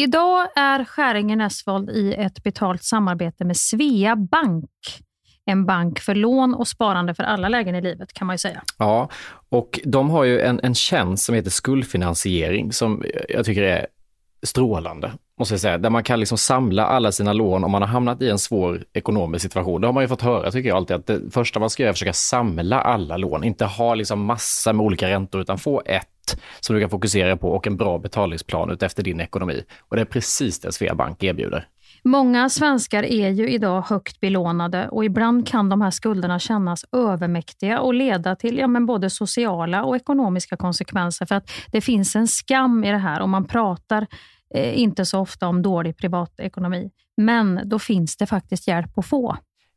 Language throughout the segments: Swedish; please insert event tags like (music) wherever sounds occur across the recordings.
Idag är Skäringen Esvold i ett betalt samarbete med Svea Bank. En bank för lån och sparande för alla lägen i livet kan man ju säga. Ja, och de har ju en, en tjänst som heter skuldfinansiering som jag tycker är strålande, måste jag säga. Där man kan liksom samla alla sina lån om man har hamnat i en svår ekonomisk situation. Det har man ju fått höra, tycker jag alltid, att det första man ska göra är att försöka samla alla lån. Inte ha liksom massa med olika räntor, utan få ett som du kan fokusera på och en bra betalningsplan efter din ekonomi. Och det är precis det Sveabank erbjuder. Många svenskar är ju idag högt belånade och ibland kan de här skulderna kännas övermäktiga och leda till ja, men både sociala och ekonomiska konsekvenser. För att det finns en skam i det här och man pratar eh, inte så ofta om dålig privatekonomi. Men då finns det faktiskt hjälp att få.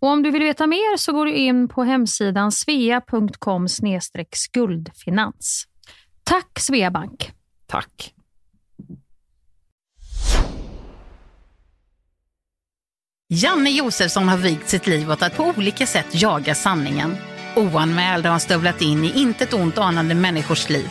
Och om du vill veta mer så går du in på hemsidan svea.com skuldfinans. Tack Sveabank! Tack! Janne Josefsson har vigt sitt liv åt att på olika sätt jaga sanningen. Oanmäld har han stövlat in i intet ont anande människors liv.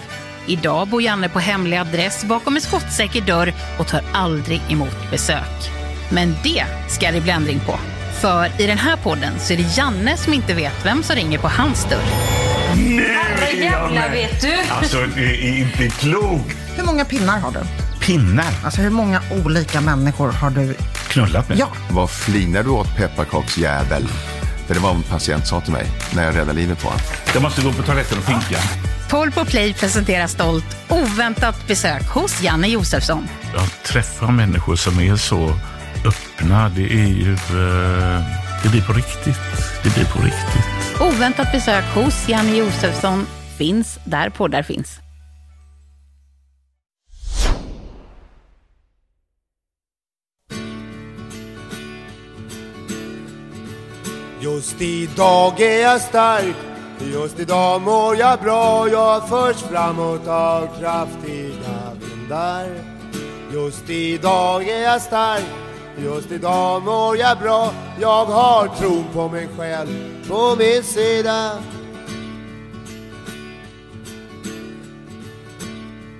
Idag bor Janne på hemlig adress bakom en skottsäker dörr och tar aldrig emot besök. Men det ska det bli ändring på. För i den här podden så är det Janne som inte vet vem som ringer på hans dörr. Herrejävlar vet du! Alltså, det är inte klokt. Hur många pinnar har du? Pinnar? Alltså hur många olika människor har du? Knullat med? Ja. Vad flinar du åt pepparkaksjävel? För det var vad en patient sa till mig när jag räddade livet på honom. Jag måste gå på toaletten och pinka. Paul på Play presenterar stolt oväntat besök hos Janne Josefsson. Jag träffar människor som är så öppna. Det är ju... eh, Det blir på riktigt. Det blir på riktigt. Oväntat besök hos Janne Josefsson finns där poddar finns. Just idag är jag stark, just idag mår jag bra. Jag förs framåt av kraftiga vindar. Just idag är jag stark, just idag mår jag bra. Jag har tron på mig själv på min sida.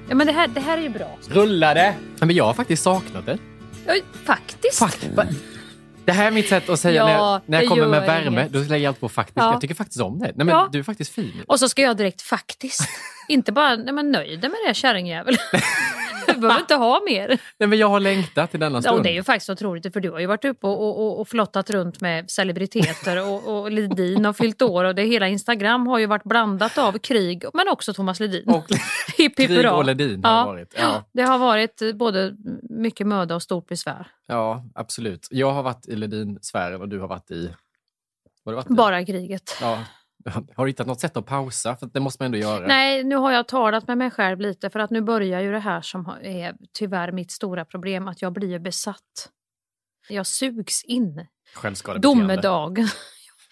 Ja, men det här, det här är ju bra. Rullade! Men jag har faktiskt saknat det. Ja, faktiskt. Fakt, det här är mitt sätt att säga Ja, när jag, när det jag kommer med värme. inget. Då lägger jag allt på faktiskt. Ja. Jag tycker faktiskt om det. Nej, men Ja. Du är faktiskt fin. Och så ska jag direkt faktiskt. (laughs) Inte bara, nej men nöjd med det kärringjävel. (laughs) (laughs) Du behöver inte ha mer. Nej, men jag har längtat till denna Ja, stund. och det är ju faktiskt otroligt för du har ju varit uppe och, och, och, flottat runt med celebriteter och, och Ledin och fyllt år och det hela Instagram har ju varit blandat av krig men också Thomas Ledin. Och (laughs) Hipp, hipp, Krig och Ledin har Ja. varit. Ja. Det har varit både mycket möda och stort besvär. ja, absolut. Jag har varit i Ledin-sfären och du har varit i... Har varit i? Bara kriget. Ja. (laughs) Har du hittat något sätt att pausa? För det måste man ändå göra. Nej, nu har jag talat med mig själv lite för att nu börjar ju det här som är tyvärr mitt stora problem, att jag blir besatt. Jag sugs in. Självskadebeteende. Domedag. (laughs)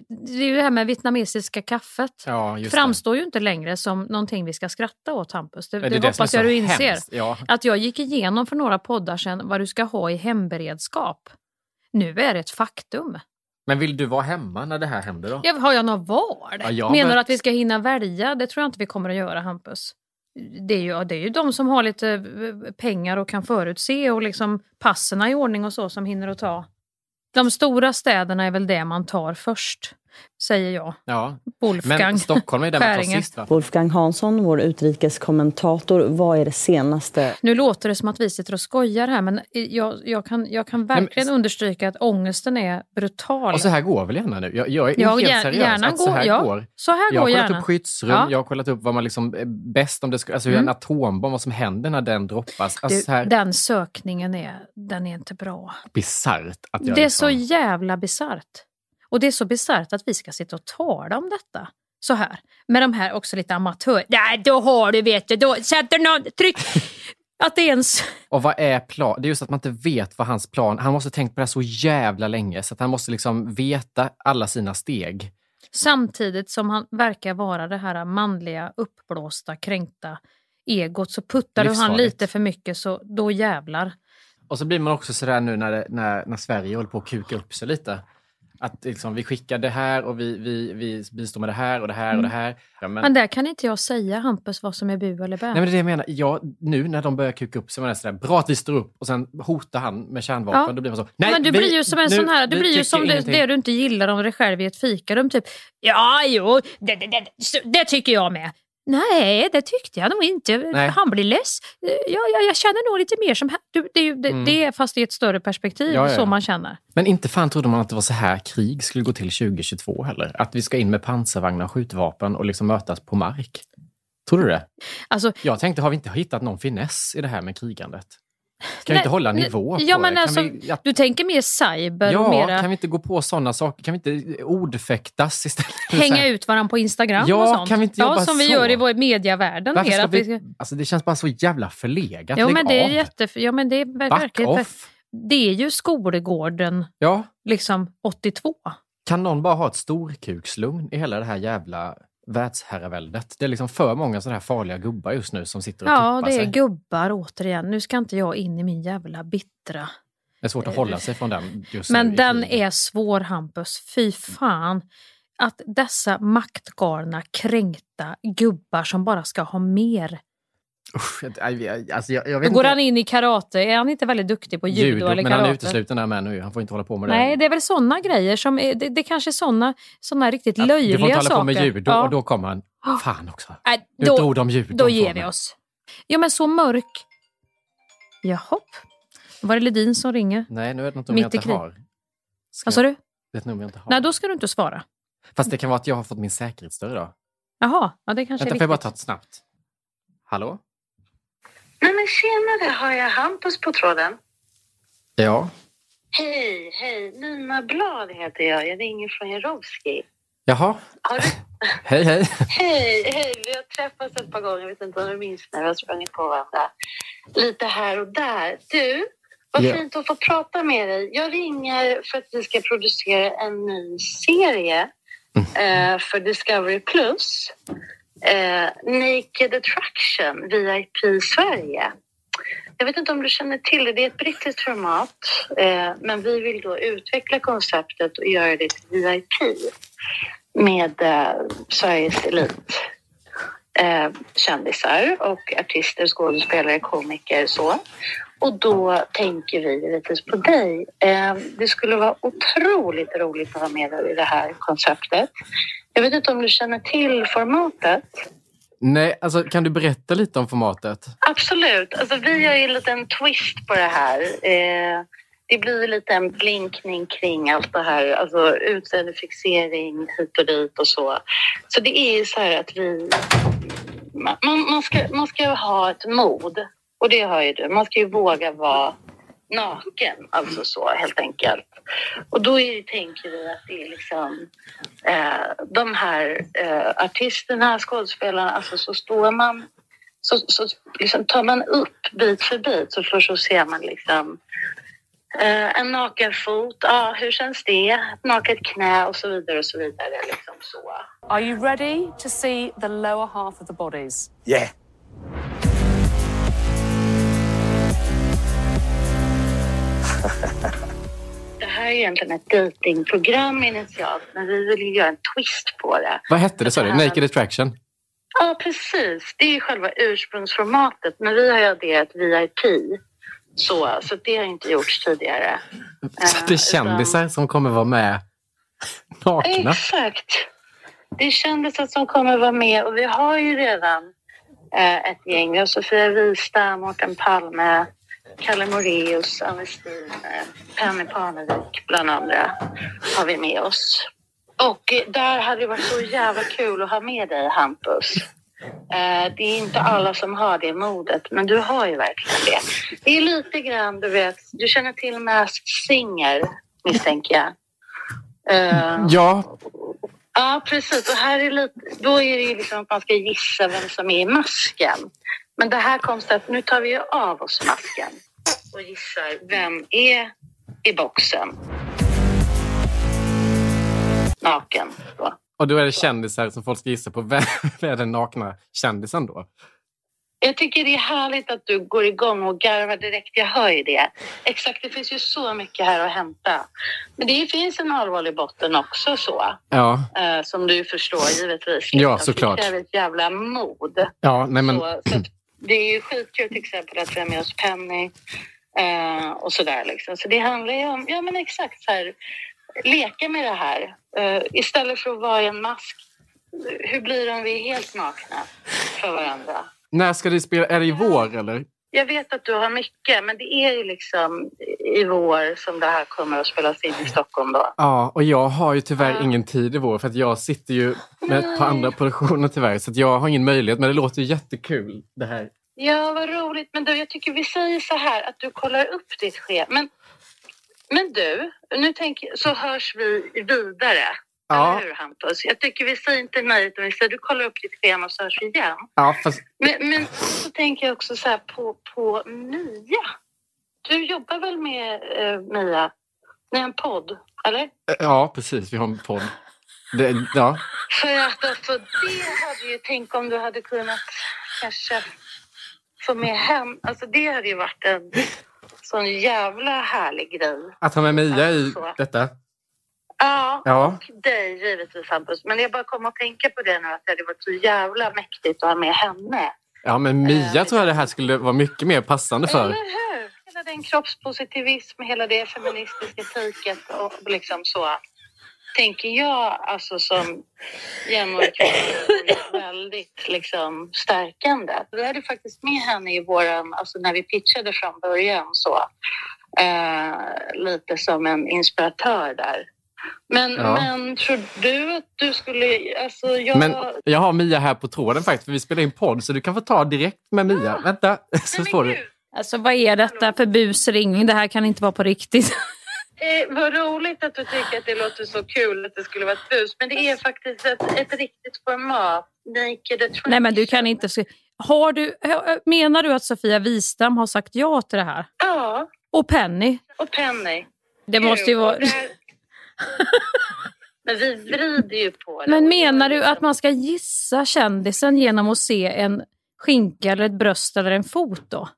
Det är ju det här med vietnamesiska kaffet. Ja, just det. framstår ju inte längre som någonting vi ska skratta åt Hampus. Det, det, är det hoppas är jag du inser. Ja. Att jag gick igenom för några poddar sedan vad du ska ha i hemberedskap. Nu är det ett faktum. Men vill du vara hemma när det här händer då? Ja, har jag något val? Ja, jag Menar men- du att vi ska hinna välja? Det tror jag inte vi kommer att göra Hampus. Det är ju, det är ju de som har lite eh, pengar och kan förutse och liksom passerna i ordning och så som hinner att ta. De stora städerna är väl det man tar först, säger jag. Ja. Wolfgang Men Stockholm är där man tar Skäringer. sist va? Wolfgang Hansson, vår utrikeskommentator. Vad är det senaste? Nu låter det som att vi sitter och skojar här men jag, jag, kan, jag kan verkligen understryka att ångesten är brutal. Och så här går väl gärna nu? Jag, jag är Ja, helt seriös. gärna att så går- här ja, går. så här jag har går kollat upp skyddsrum, Ja. jag har kollat upp vad man liksom är bäst om det ska, alltså hur Mm. en atombomb, vad som händer när den droppas. Alltså du, här Den sökningen är, den är inte bra. bisarrt att jag Det är liksom, så jävla bisarrt. Och det är så bisarrt att vi ska sitta och tala om detta. Så här. Med de här också lite amatör... Nej, då har du, vet du, då sätter någon... Tryck! (laughs) Att det ens... Och vad är plan? Det är just att man inte vet vad hans plan... Han måste ha tänkt på det här så jävla länge så att han måste liksom veta alla sina steg. Samtidigt som han verkar vara det här manliga, uppblåsta, kränkta egot så puttar du han lite för mycket så då jävlar. Och så blir man också sådär nu när, det, när, när Sverige håller på att kuka upp sig lite. Att liksom, vi skickar det här och vi, vi, vi bistår med det här och det här och det här. Ja, men, Men där kan inte jag säga Hampus vad som är bu eller bä. Nej men det är det jag menar. Ja, nu när de börjar kuka upp sig, man är sådär, bra att vi står upp och sen hotar han med kärnvapen. Ja. Då blir man så, nej men du vi- blir ju som en nu- sån här, du blir ju som det, det du inte gillar om dig själv i ett fikarum. Typ, ja, jo, det, det, det, det tycker jag med. Nej, det tyckte jag nog inte. Nej. Han blir less. Ja, ja, jag känner nog lite mer som... det, är ju- det, Mm. det fast i ett större perspektiv, Ja, ja, så man känner. Men inte fan trodde man att det var så här krig skulle gå till 2022 heller. Att vi ska in med pansarvagnar och skjutvapen och liksom mötas på mark. Tror du det? Alltså, Jag tänkte, har vi inte hittat någon finess i det här med krigandet? Kan vi Nej, inte hålla nej, nivå ja, på men det? Alltså, vi, ja, Du tänker mer cyber ja, mera kan vi inte gå på sådana saker? Kan vi inte ordfäktas istället? (laughs) Hänga ut varandra på Instagram Ja, och sånt? kan vi inte ja, jobba som vi så? gör i vår mediavärlden. Varför mer, ska att vi vi, alltså det känns bara så jävla förlegat. Jo, Lägg men det är av. jätte... Ja, men det är ver- Back verkligen... off. Det är ju skolgården Ja, liksom 82. kan någon bara ha ett storkukslugn i hela det här jävla världsherraväldet? Det är liksom för många sådana här farliga gubbar just nu som sitter och Ja, det är sig. gubbar återigen. Nu ska inte jag in i min jävla bittra. Det är svårt att hålla sig från den just Men nu. den är svår, Hampus. Fy fan. Att dessa maktgalna, kränkta gubbar som bara ska ha mer. Usch, jag, alltså jag, jag Då vet går inte. han in i karate. Är han inte väldigt duktig på judo, Judo, eller men han är karate? utesluten där med nu. Han får inte hålla på med det. Nej, det är väl såna grejer som är, det, det kanske är såna, såna riktigt Att löjliga Du får inte hålla saker. på med judo Ja. och då kommer han. Fan också. Nu då, drog de judo Då ger vi oss. Ja, men så mörk. Jaha. Var det Ledin som ringer? Nej, nu är det något nummer jag inte har. Ska Vad sa du? Det är ett nummer jag inte har. Nej, då ska du inte svara. Fast det kan vara att jag har fått min säkerhetsdörr idag. Jaha, ja, det kanske Vänta, är får jag bara viktigt. ta ett snabbt? Hallå? Nej men tjenare, har jag Hampus på tråden? Ja. Hej, hej. Nina Blad heter jag. Jag ringer från Jarowski. Jaha. Har du... (laughs) Hej, hej. Hej, hej. Vi har träffats ett par gånger. Jag vet inte om du minns när vi har sprungit på varandra. Lite här och där. Du, vad Ja. fint att få prata med dig. Jag ringer för att vi ska producera en ny serie eh, för Discovery Plus. Eh, Naked Attraction, VIP Sverige. Jag vet inte om du känner till det. Det är ett brittiskt format, eh, men vi vill då utveckla konceptet och göra det till VIP med eh, Sveriges elit. Eh, kändisar och artister, skådespelare, komiker så. Och då tänker vi givetvis på dig. Eh, det skulle vara otroligt roligt att ha med dig i det här konceptet. Jag vet inte om du känner till formatet? Nej, alltså kan du berätta lite om formatet? Absolut. Alltså, vi har ju en liten twist på det här. Eh, det blir lite en blinkning kring allt det här. Alltså utseendefixering hit och dit och så. Så det är ju så här att vi... Man, man, ska, man ska ha ett mod. Och det har ju du. Man ska ju våga vara naken, alltså så helt enkelt. Och då är, tänker vi att det är liksom eh, de här eh, artisterna, skådespelarna, alltså så står man så, så liksom tar man upp bit för bit så först så ser man liksom eh, en naken fot, ja hur känns det? Ett naket knä och så vidare och så vidare. Liksom så. Are you ready to see the lower half of the bodies? Yeah. Här är egentligen ett datingprogram initialt, men vi vill ju göra en twist på det. Vad hette det sa du? Naked Attraction? Ja, precis. Det är själva ursprungsformatet, men vi har ju adderat VIP. Så, så det har inte gjorts tidigare. Så det är kändisar som kommer vara med nakna? Exakt. Det är kändisar som kommer vara med och vi har ju redan eh, ett gäng. Vi har Sofia Wistam, Mårten Palme, Kalle Moreus, Ann Westin, eh, Penny Parnevik bland andra har vi med oss. Och där hade det varit så jävla kul att ha med dig Hampus. Eh, det är inte alla som har det modet, men du har ju verkligen det. Det är lite grann, du vet, du känner till Masked Singer misstänker jag. Eh, Ja, Ja, precis. Och här är lite, då är det ju liksom att man ska gissa vem som är i masken. Men det här konstigt att nu tar vi av oss masken och gissar vem är i boxen. Naken. Då. och då är det kändisar som folk ska gissa på. Vem (laughs) är den nakna kändisen då? Jag tycker det är härligt att du går igång och garvar direkt. Jag hör ju det. Exakt, det finns ju så mycket här att hämta. Men det finns en allvarlig botten också så. Ja, Eh, som du förstår givetvis. Ja, såklart. Det kräver ett jävla mod. ja nej men... Så, så det är ju skitkul till exempel att vi har med oss Penny eh, och sådär. Liksom. Så det handlar ju om, ja men exakt så här, leka med det här. Eh, istället för att vara i en mask, hur blir det om vi är helt nakna för varandra? När ska det spela? Är det i vår eller? Jag vet att du har mycket, men det är ju liksom i vår som det här kommer att spelas in i Stockholm då. Ja, och jag har ju tyvärr ingen tid i vår för att jag sitter ju med par andra produktioner tyvärr. Så jag har ingen möjlighet, men det låter ju jättekul det här. Ja, vad roligt. Men du, jag tycker vi säger så här att du kollar upp ditt schema. Men, men du, nu tänker, så hörs vi vidare. Ja. Eller hur Hampus? Jag tycker vi säger inte nej utan vi säger du kollar upp ditt schema så hörs vi igen. Ja, fast... Men, men så tänker jag också så här på, på Mia. Du jobbar väl med eh, Mia? Ni har en podd, eller? Ja, precis. Vi har en podd. Det, ja. För att alltså, det hade ju, tänk om du hade kunnat kanske få med hem, alltså det hade ju varit en sån jävla härlig grej. Att ha med Mia i Alltså. detta. Ja, Ja. och dig givetvis Hampus. Men jag bara kom att tänka på det nu att det hade varit så jävla mäktigt att ha med henne. Ja, men Mia tror jag det här skulle vara mycket mer passande för. Eller hur? Hela den kroppspositivism, hela det feministiska taket och liksom så. Tänker jag alltså som jämlik väldigt liksom stärkande. Vi hade faktiskt med henne i våran, alltså när vi pitchade från början så. Eh, lite som en inspiratör där. Men, Ja. men tror du att du skulle, alltså jag... Men jag har Mia här på tråden faktiskt, för vi spelar in podd, så du kan få ta direkt med Mia. Vänta, (laughs) så får du. Alltså vad är detta för busringning? Det här kan inte vara på riktigt. (laughs) Eh, vad roligt att du tycker att det låter så kul att det skulle vara ett bus. Men det är faktiskt ett, ett riktigt format. Naked. Nej men du kan inte... se- Har du, menar du att Sofia Wistam har sagt ja till det här? Ja, Och Penny? och Penny. Det måste ju vara... (laughs) Men vi vrider ju på det. Men menar du att man ska gissa kändisen genom att se en skinka eller ett bröst eller en fot då?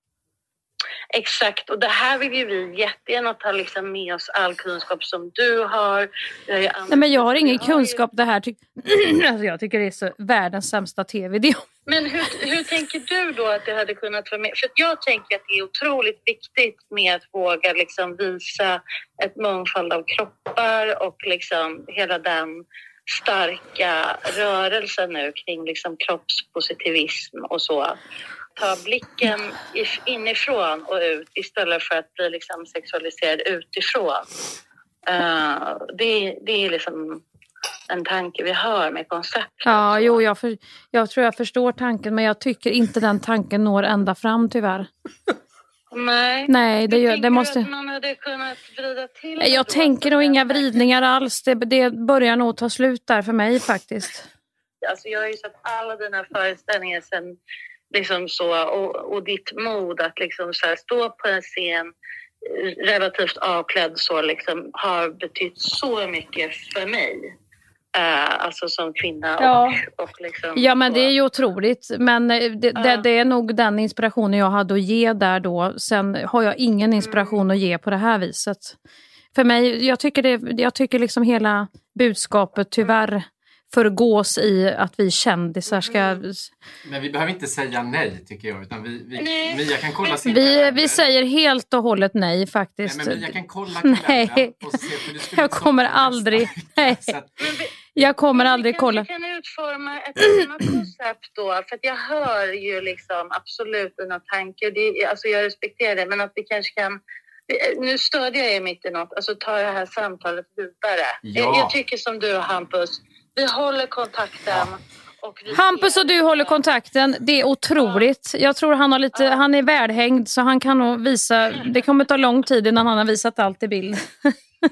Exakt, och det här vill ju vi jättegärna ta liksom med oss all kunskap som du har. Ju Nej men jag har ingen ju- kunskap det här. Ty- (clears throat) alltså, jag tycker det är så världens sämsta tv-idé. Men hur, hur tänker du då att det hade kunnat vara med? För jag tänker att det är otroligt viktigt med att våga liksom visa ett mångfald av kroppar och liksom hela den starka rörelsen nu kring liksom kroppspositivism och så. Ta blicken if- inifrån och ut istället för att bli liksom sexualiserad utifrån. Eh, det, det är liksom en tanke vi hör med koncept. Ja, jo, jag, för, jag tror jag förstår tanken men jag tycker inte den tanken når ända fram tyvärr. Nej, Nej, det, gör, det måste... att man hade kunnat vrida till Jag då? tänker nog inga vridningar alls. Det, det börjar nog ta slut där för mig faktiskt. Alltså jag har ju sett alla dina föreställningar sen liksom så och, och ditt mod att liksom så här, stå på en scen eh, relativt avklädd så liksom har betytt så mycket för mig. Eh, alltså som kvinna Ja. och, och liksom Ja, men det är ju otroligt. Men eh, det, det, det är nog den inspirationen jag hade att ge där då. Sen har jag ingen inspiration att ge på det här viset. För mig, jag tycker, det, jag tycker liksom hela budskapet tyvärr förgås i att vi kändisar ska... Men vi behöver inte säga nej tycker jag. Utan vi, vi, Nej. Mia kan kolla sin Vi, vi säger helt och hållet nej faktiskt. Nej, men Mia kan kolla Nej, och se, för du skulle jag kommer aldrig... Nej, jag kommer aldrig Vi kolla. kan utforma ett annat koncept då. För att jag hör ju liksom absolut dina tankar. Det, alltså jag respekterar det. Men att vi kanske kan... Nu stödjer jag er mitt i något. Alltså ta det här samtalet vidare. Ja. Jag, jag tycker som du Hampus. Vi håller kontakten. Och Hampus och du håller kontakten. Det är otroligt. Jag tror han, har lite, han är välhängd så han kan nog visa... Det kommer ta lång tid innan han har visat allt i bild.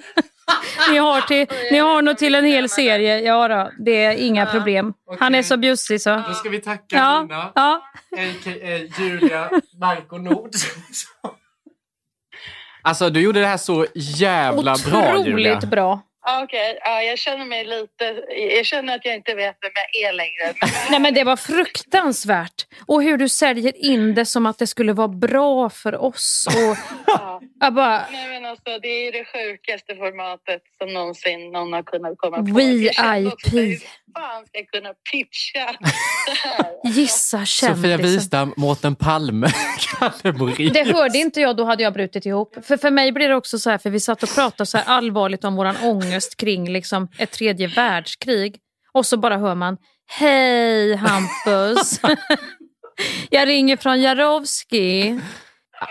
(laughs) ni, har till, ni har nog till en hel serie. Ja då, det är inga problem. Han är så bjussig så. Då ska vi tacka Ja, Nina, ja. a.k.a. Julia Marko Nord. Alltså du gjorde det här så jävla bra Julia. Otroligt bra. Ja, Okej, ja, jag känner mig lite... Jag känner att jag inte vet vem jag är längre. Men Nej men det var fruktansvärt. Och hur du säljer in det som att det skulle vara bra för oss. Och jag bara, Nej, men alltså, det är det sjukaste formatet som någonsin någon har kunnat komma på. VIP. Hur fan ska jag kunna pitcha? (laughs) Gissa Sofia kändisen. Wistam, Mårten Palme, Kalle Moraeus. Det hörde inte jag, då hade jag brutit ihop. För, för mig blir det också så här, för vi satt och pratade så här allvarligt om våran ångest kring liksom ett tredje världskrig. Och så bara hör man, hej Hampus. (laughs) jag ringer från Jarowski.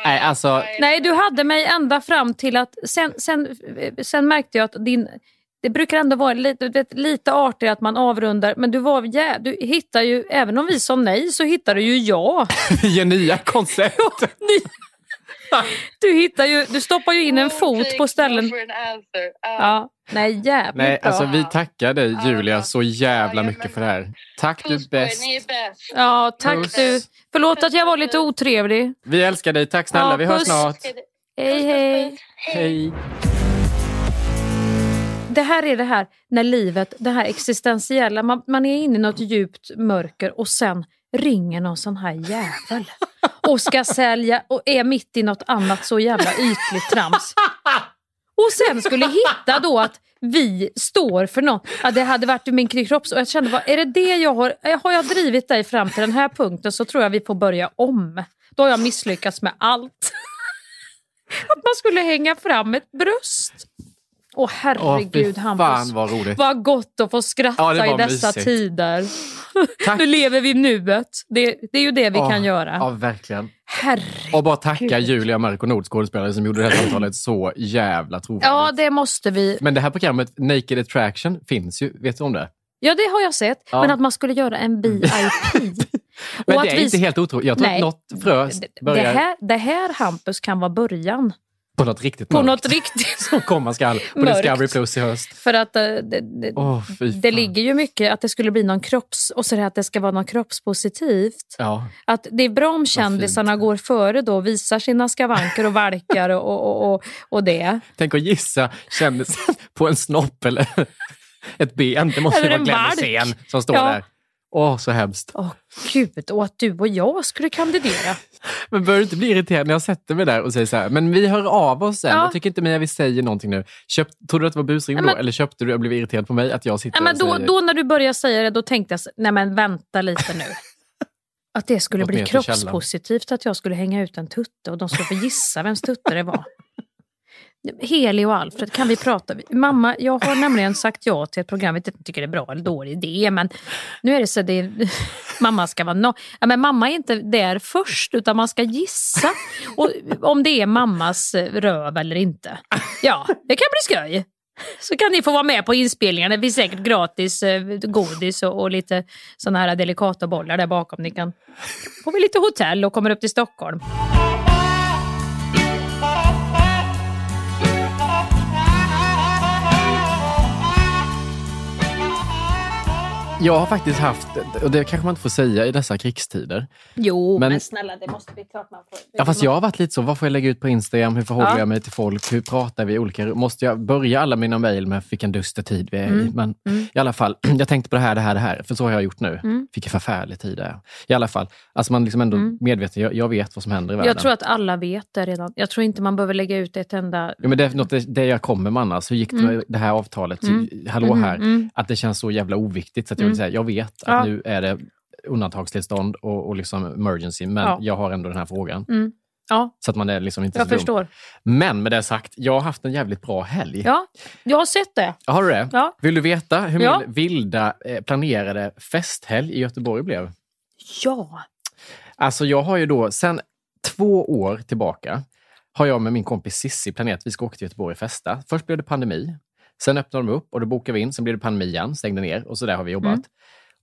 Nej, alltså, Nej, du hade mig ända fram till att... Sen, sen, sen märkte jag att din... Det brukar ändå vara lite, vet, lite artigare att man avrundar, men du var jä, du hittar ju, även om vi sa nej så hittar du ju ja. (laughs) nya koncept. (laughs) Du hittar ju, du stoppar ju in en fot på ställen. Ja. Nej jävligt Nej, bra. alltså vi tackar dig Julia så jävla mycket för det här. Tack du är bäst. Ja, tack Puss. du. Förlåt att jag var lite otrevlig. Vi älskar dig. Tack snälla. Ja, vi hörs snart. Hej, hej. Hej. Det här är det här när livet, det här existentiella, man, man är inne i något djupt mörker och sen ringer någon sån här jävel och ska sälja och är mitt i något annat så jävla ytligt trams. Och sen skulle hitta då att vi står för något. Ja, det hade varit min kropps... Och jag kände, vad, är det det jag har... Eh, har jag drivit dig fram till den här punkten så tror jag vi får börja om. Då har jag misslyckats med allt. (laughs) Att man skulle hänga fram ett bröst. Åh herregud Åh, Hampus. fan, vad roligt. Vad gott att få skratta Ja, det i dessa mysigt. tider. nu lever vi i nuet. Det, det är ju det vi Ja, kan göra. Ja, verkligen. Herregud. Och bara tacka Julia Marko Nord, skådespelare, som gjorde det här samtalet så jävla trovärdigt. Ja, det måste vi. Men det här programmet, Naked Attraction, finns ju. Vet du om det? Ja, det har jag sett. Ja. Men att man skulle göra en VIP. (laughs) Men Och det är vi- inte helt otroligt. Jag tror Nej. att något frö Det börjar här, det här Hampus kan vara början på något riktigt på mörkt något riktigt. som komma skall på Mörkt. Discovery Plus i höst. För att eh, det, det, fy det ligger ju mycket att det skulle bli någon kropps... Och så det att det ska vara något kroppspositivt. Ja. Att det är bra om kändisarna går före då och visar sina skavanker och valkar och, och, och, och det. Tänk att gissa kändisen på en snopp eller ett ben. Det måste ju vara en Glenn. Hysén som står Ja. där. Åh, så hemskt. Åh gud, och att du och jag skulle kandidera. (laughs) Men börjar du inte bli irriterad när jag sätter mig där och säger så här, men vi hör av oss sen. Ja. Jag tycker inte Mia vi säger någonting nu. Köp, tror du att det var busring då? men- Eller köpte du och blev irriterad på mig att jag sitter Nej, men och då, säger... då när du började säga det, då tänkte jag, nej men vänta lite nu. (laughs) Att det skulle Gått bli kroppspositivt att jag skulle hänga ut en tutte och de skulle få gissa vems tutte det var. Heli och Alfred, kan vi prata? Mamma, jag har nämligen sagt ja till ett program, jag vet inte om jag tycker det är bra eller dålig idé, men nu är det så att det är, (laughs) mamma ska vara no ja, men Mamma är inte där först, utan man ska gissa och, om det är mammas eh, röv eller inte. Ja, det kan bli skoj. Så kan ni få vara med på inspelningen. Det finns säkert gratis eh, godis och, och lite såna här delikata bollar där bakom. Ni kan få vi lite hotell och kommer upp till Stockholm. Jag har faktiskt haft, och det kanske man inte får säga i dessa krigstider. Jo, men, Men- snälla det måste bli klart man får. Ja, fast jag har varit lite så, vad får jag lägga ut på Instagram? Hur förhåller Ja. jag mig till folk? Hur pratar vi i olika... Måste jag börja alla mina mejl med vilken dyster tid vi är i? Mm. Men Mm. i alla fall, (clears throat) jag tänkte på det här, det här, det här. För så har jag gjort nu. Mm. Vilken förfärlig tid det är. I alla fall, alltså man liksom ändå Mm. medveten. Jag, jag vet vad som händer i världen. Jag tror att alla vet det redan. Jag tror inte man behöver lägga ut ett enda... Ja, men det är något det, det jag kommer med annars. Hur gick det Mm. med det här avtalet? Mm. Hallå Mm, här. mm. Att det känns så jävla oviktigt. Så att jag Mm. säga, jag vet Ja. att nu är det undantagstillstånd och, och liksom emergency, men Ja. jag har ändå den här frågan. Mm. Ja, Så att man är liksom inte jag så dum. förstår. Men med det sagt, jag har haft en jävligt bra helg. Ja, jag har sett det. Har du det? Ja. Vill du veta hur Ja. min vilda eh, planerade festhelg i Göteborg blev? Ja. Alltså jag har ju då, sen två år tillbaka, har jag med min kompis Sissi planerat att vi ska åka till Göteborg och festa. Först blev det pandemi. Sen öppnade de upp och då bokade vi in. Sen blev det pandemi igen, stängde ner och så där har vi jobbat. Mm.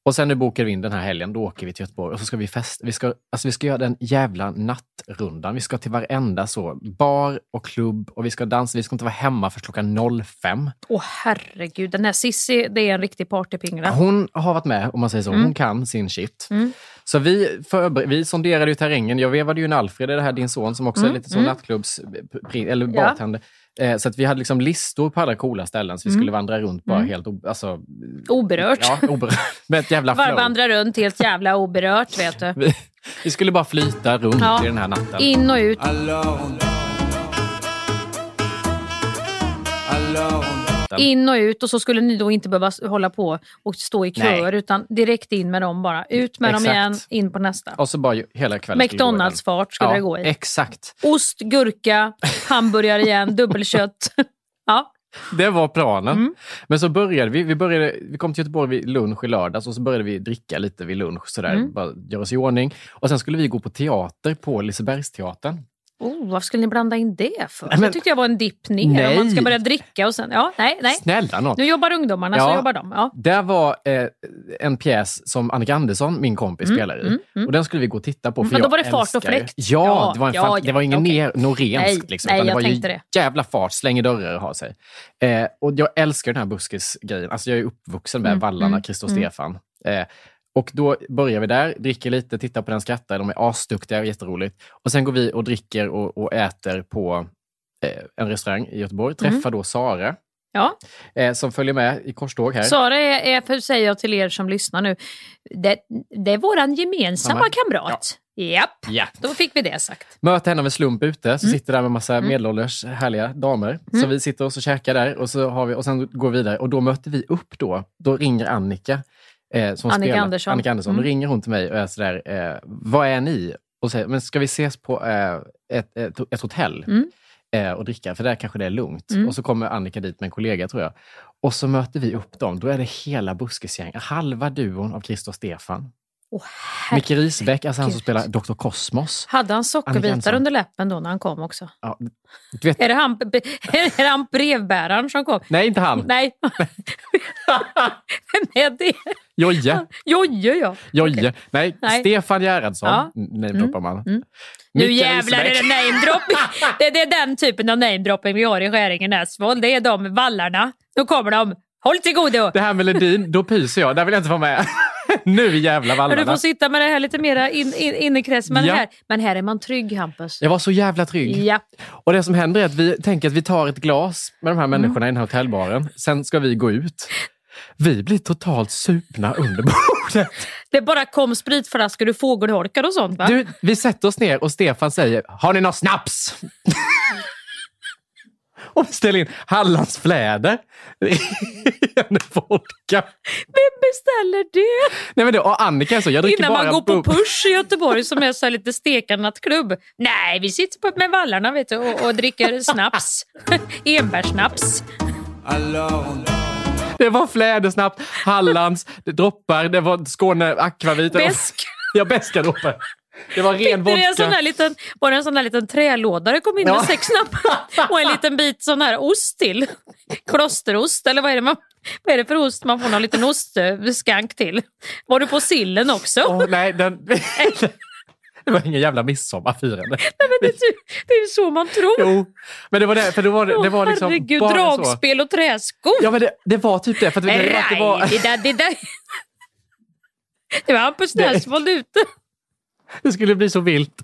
Och sen nu bokade vi in den här helgen, då åker vi till Göteborg och så ska vi festa. Vi ska, alltså vi ska göra den jävla nattrundan. Vi ska till varenda så bar och klubb och vi ska dansa. Vi ska inte vara hemma för klockan 05. Åh herregud, den här Sissi det är en riktig partypingla. Hon har varit med, om man säger så. Mm. Hon kan sin shit. Mm. Så vi, förber- vi sonderade ju terrängen. Jag vevade ju en Alfred, det här din son, som också Mm, är lite så mm. nattklubbs... Eller Ja. bartender. Eh, Så att vi hade liksom listor på alla coola ställen, så vi Mm. skulle vandra runt bara Mm. helt... o- Alltså, Oberört. ja, oberört. (laughs) Med ett jävla Var flow. vandrar runt helt jävla oberört vet du. Vi, vi skulle bara flyta runt Ja. i den här natten. In och ut. In och ut och så skulle ni då inte behöva hålla på och stå i köer utan direkt in med dem bara. Ut med dem Exakt. igen, in på nästa. Och så bara hela kvällen. McDonalds-fart skulle ja, det gå i. Exakt. Ost, gurka, (laughs) hamburgare igen, dubbelkött. (laughs) ja. Det var planen. Mm. Men så började vi. Vi, började, vi kom till Göteborg vid lunch i lördags och så började vi dricka lite vid lunch. Sådär, Mm. bara göra oss i ordning. Och sen skulle vi gå på teater på Lisebergsteatern. Oh, varför skulle ni blanda in det för? Nej, men- det tyckte jag var en dipp ner. Om Nej. man ska börja dricka och sen... Ja, nej, nej. Snälla nån. Nu jobbar ungdomarna så Ja. jobbar de. Ja. Det var eh, en pjäs som Annika Andersson, min kompis, Mm, spelar i. mm, mm. Och den skulle vi gå och titta på. För Men då jag var det fart och fläkt. Ja, Ja, det var, en ja, fan, det var ingen ner, norenskt. Nej, liksom, nej, utan det jag var ju det. jävla fart, slänger dörrar och har sig. Eh, och jag älskar den här buskisgrejen. Alltså jag är uppvuxen med Mm, vallarna, mm, Christer och mm. Stefan. Eh, och då börjar vi där, dricker lite, tittar på den, skrattar. De är asduktiga, jätteroligt. Och sen går vi och dricker och, och äter på eh, en restaurang i Göteborg. Mm. Träffar då Sara, Ja. eh, som följer med i korståg här. Sara är, är, för säger jag till er som lyssnar nu, det, det är våran gemensamma Mamma. kamrat. Japp, Ja. då fick vi det sagt. Möter henne av en slump ute, så Mm. sitter där med massa Mm. medelålders härliga damer. Så Mm. vi sitter och så käkar där och, så har vi, och sen går vi vidare. Och då möter vi upp då. Då ringer Annika. Eh, som Annika spelar, Andersson. Annika Andersson. Då Mm. ringer hon till mig och är sådär, eh, vad är ni? Och säger, men ska vi ses på eh, ett, ett, ett hotell? Mm. eh, och dricka, för där kanske det är lugnt. Mm. Och så kommer Annika dit med en kollega tror jag. Och så möter vi upp dem. Då är det hela buskisgänget, halva duon av Christer och Stefan. Åh, Micke Risbäck, alltså han som spelar Dr. Kosmos. Hade han sockerbitar under läppen då när han kom också? Ja, Är det han, (laughs) är det han brevbäraren som kom? nej, inte han. Nej. (laughs) Vem är det? Jojje. Jojje ja. Jojje. Nej, Nej. Stefan Gerhardsson. Ja. Namedroppar man. Mm. Nu Mikael jävlar är det Risbäck. namedropping. (laughs) Det, det är den typen av namedropping vi har i Skäringen Näsvold. Det är de vallarna. Nu kommer de. Håll till godo! Det här med Ledin, då pyser jag. Där vill jag inte vara med. Nu jävla Ja, vallarna. Du får sitta med det här lite mera in, in, innekrets. Men, Ja. här, men här är man trygg Hampus. Jag var så jävla trygg. Ja. Och det som händer är att vi tänker att vi tar ett glas med de här Mm. människorna i den här hotellbaren. Sen ska vi gå ut. Vi blir totalt supna under bordet. (laughs) Det bara kom spritflaskor ur fågelholkar och sånt va? Du, vi sätter oss ner och Stefan säger, har ni någon snaps? (laughs) och beställer in Hallandsfläder. en vodka. Beställer det? Nej men det, och Annika är så, jag dricker Innan bara man går på bub- Push i Göteborg som är så här lite stekarnattklubb. Nej, vi sitter på med vallarna vet du, och, och dricker snaps. (laughs) Enbärssnaps. Det var flädersnabbt, Hallands, det droppar, det var Skåne akvavit. Besk. Ja, beska droppar. Det var ren en sån vodka. här liten, var det en sån här liten trälåda det kom in Ja. med sex knappar (laughs) och en liten bit sån här ost till? Klosterost eller vad är det, man, (laughs) vad är det för ost man får någon liten ostskank till? Var du på sillen också? Åh, nej, den... (laughs) (laughs) det var ingen jävla midsommarfirande. Nej, men det, det är ju så man tror. Jo, men det var det, för det var, det var liksom Herregud, bara så. dragspel och träskor. Ja, men det, det var typ det. För att det, det, det var, det där, det där. Det var Hampus Näsvold ute. det skulle bli så vilt.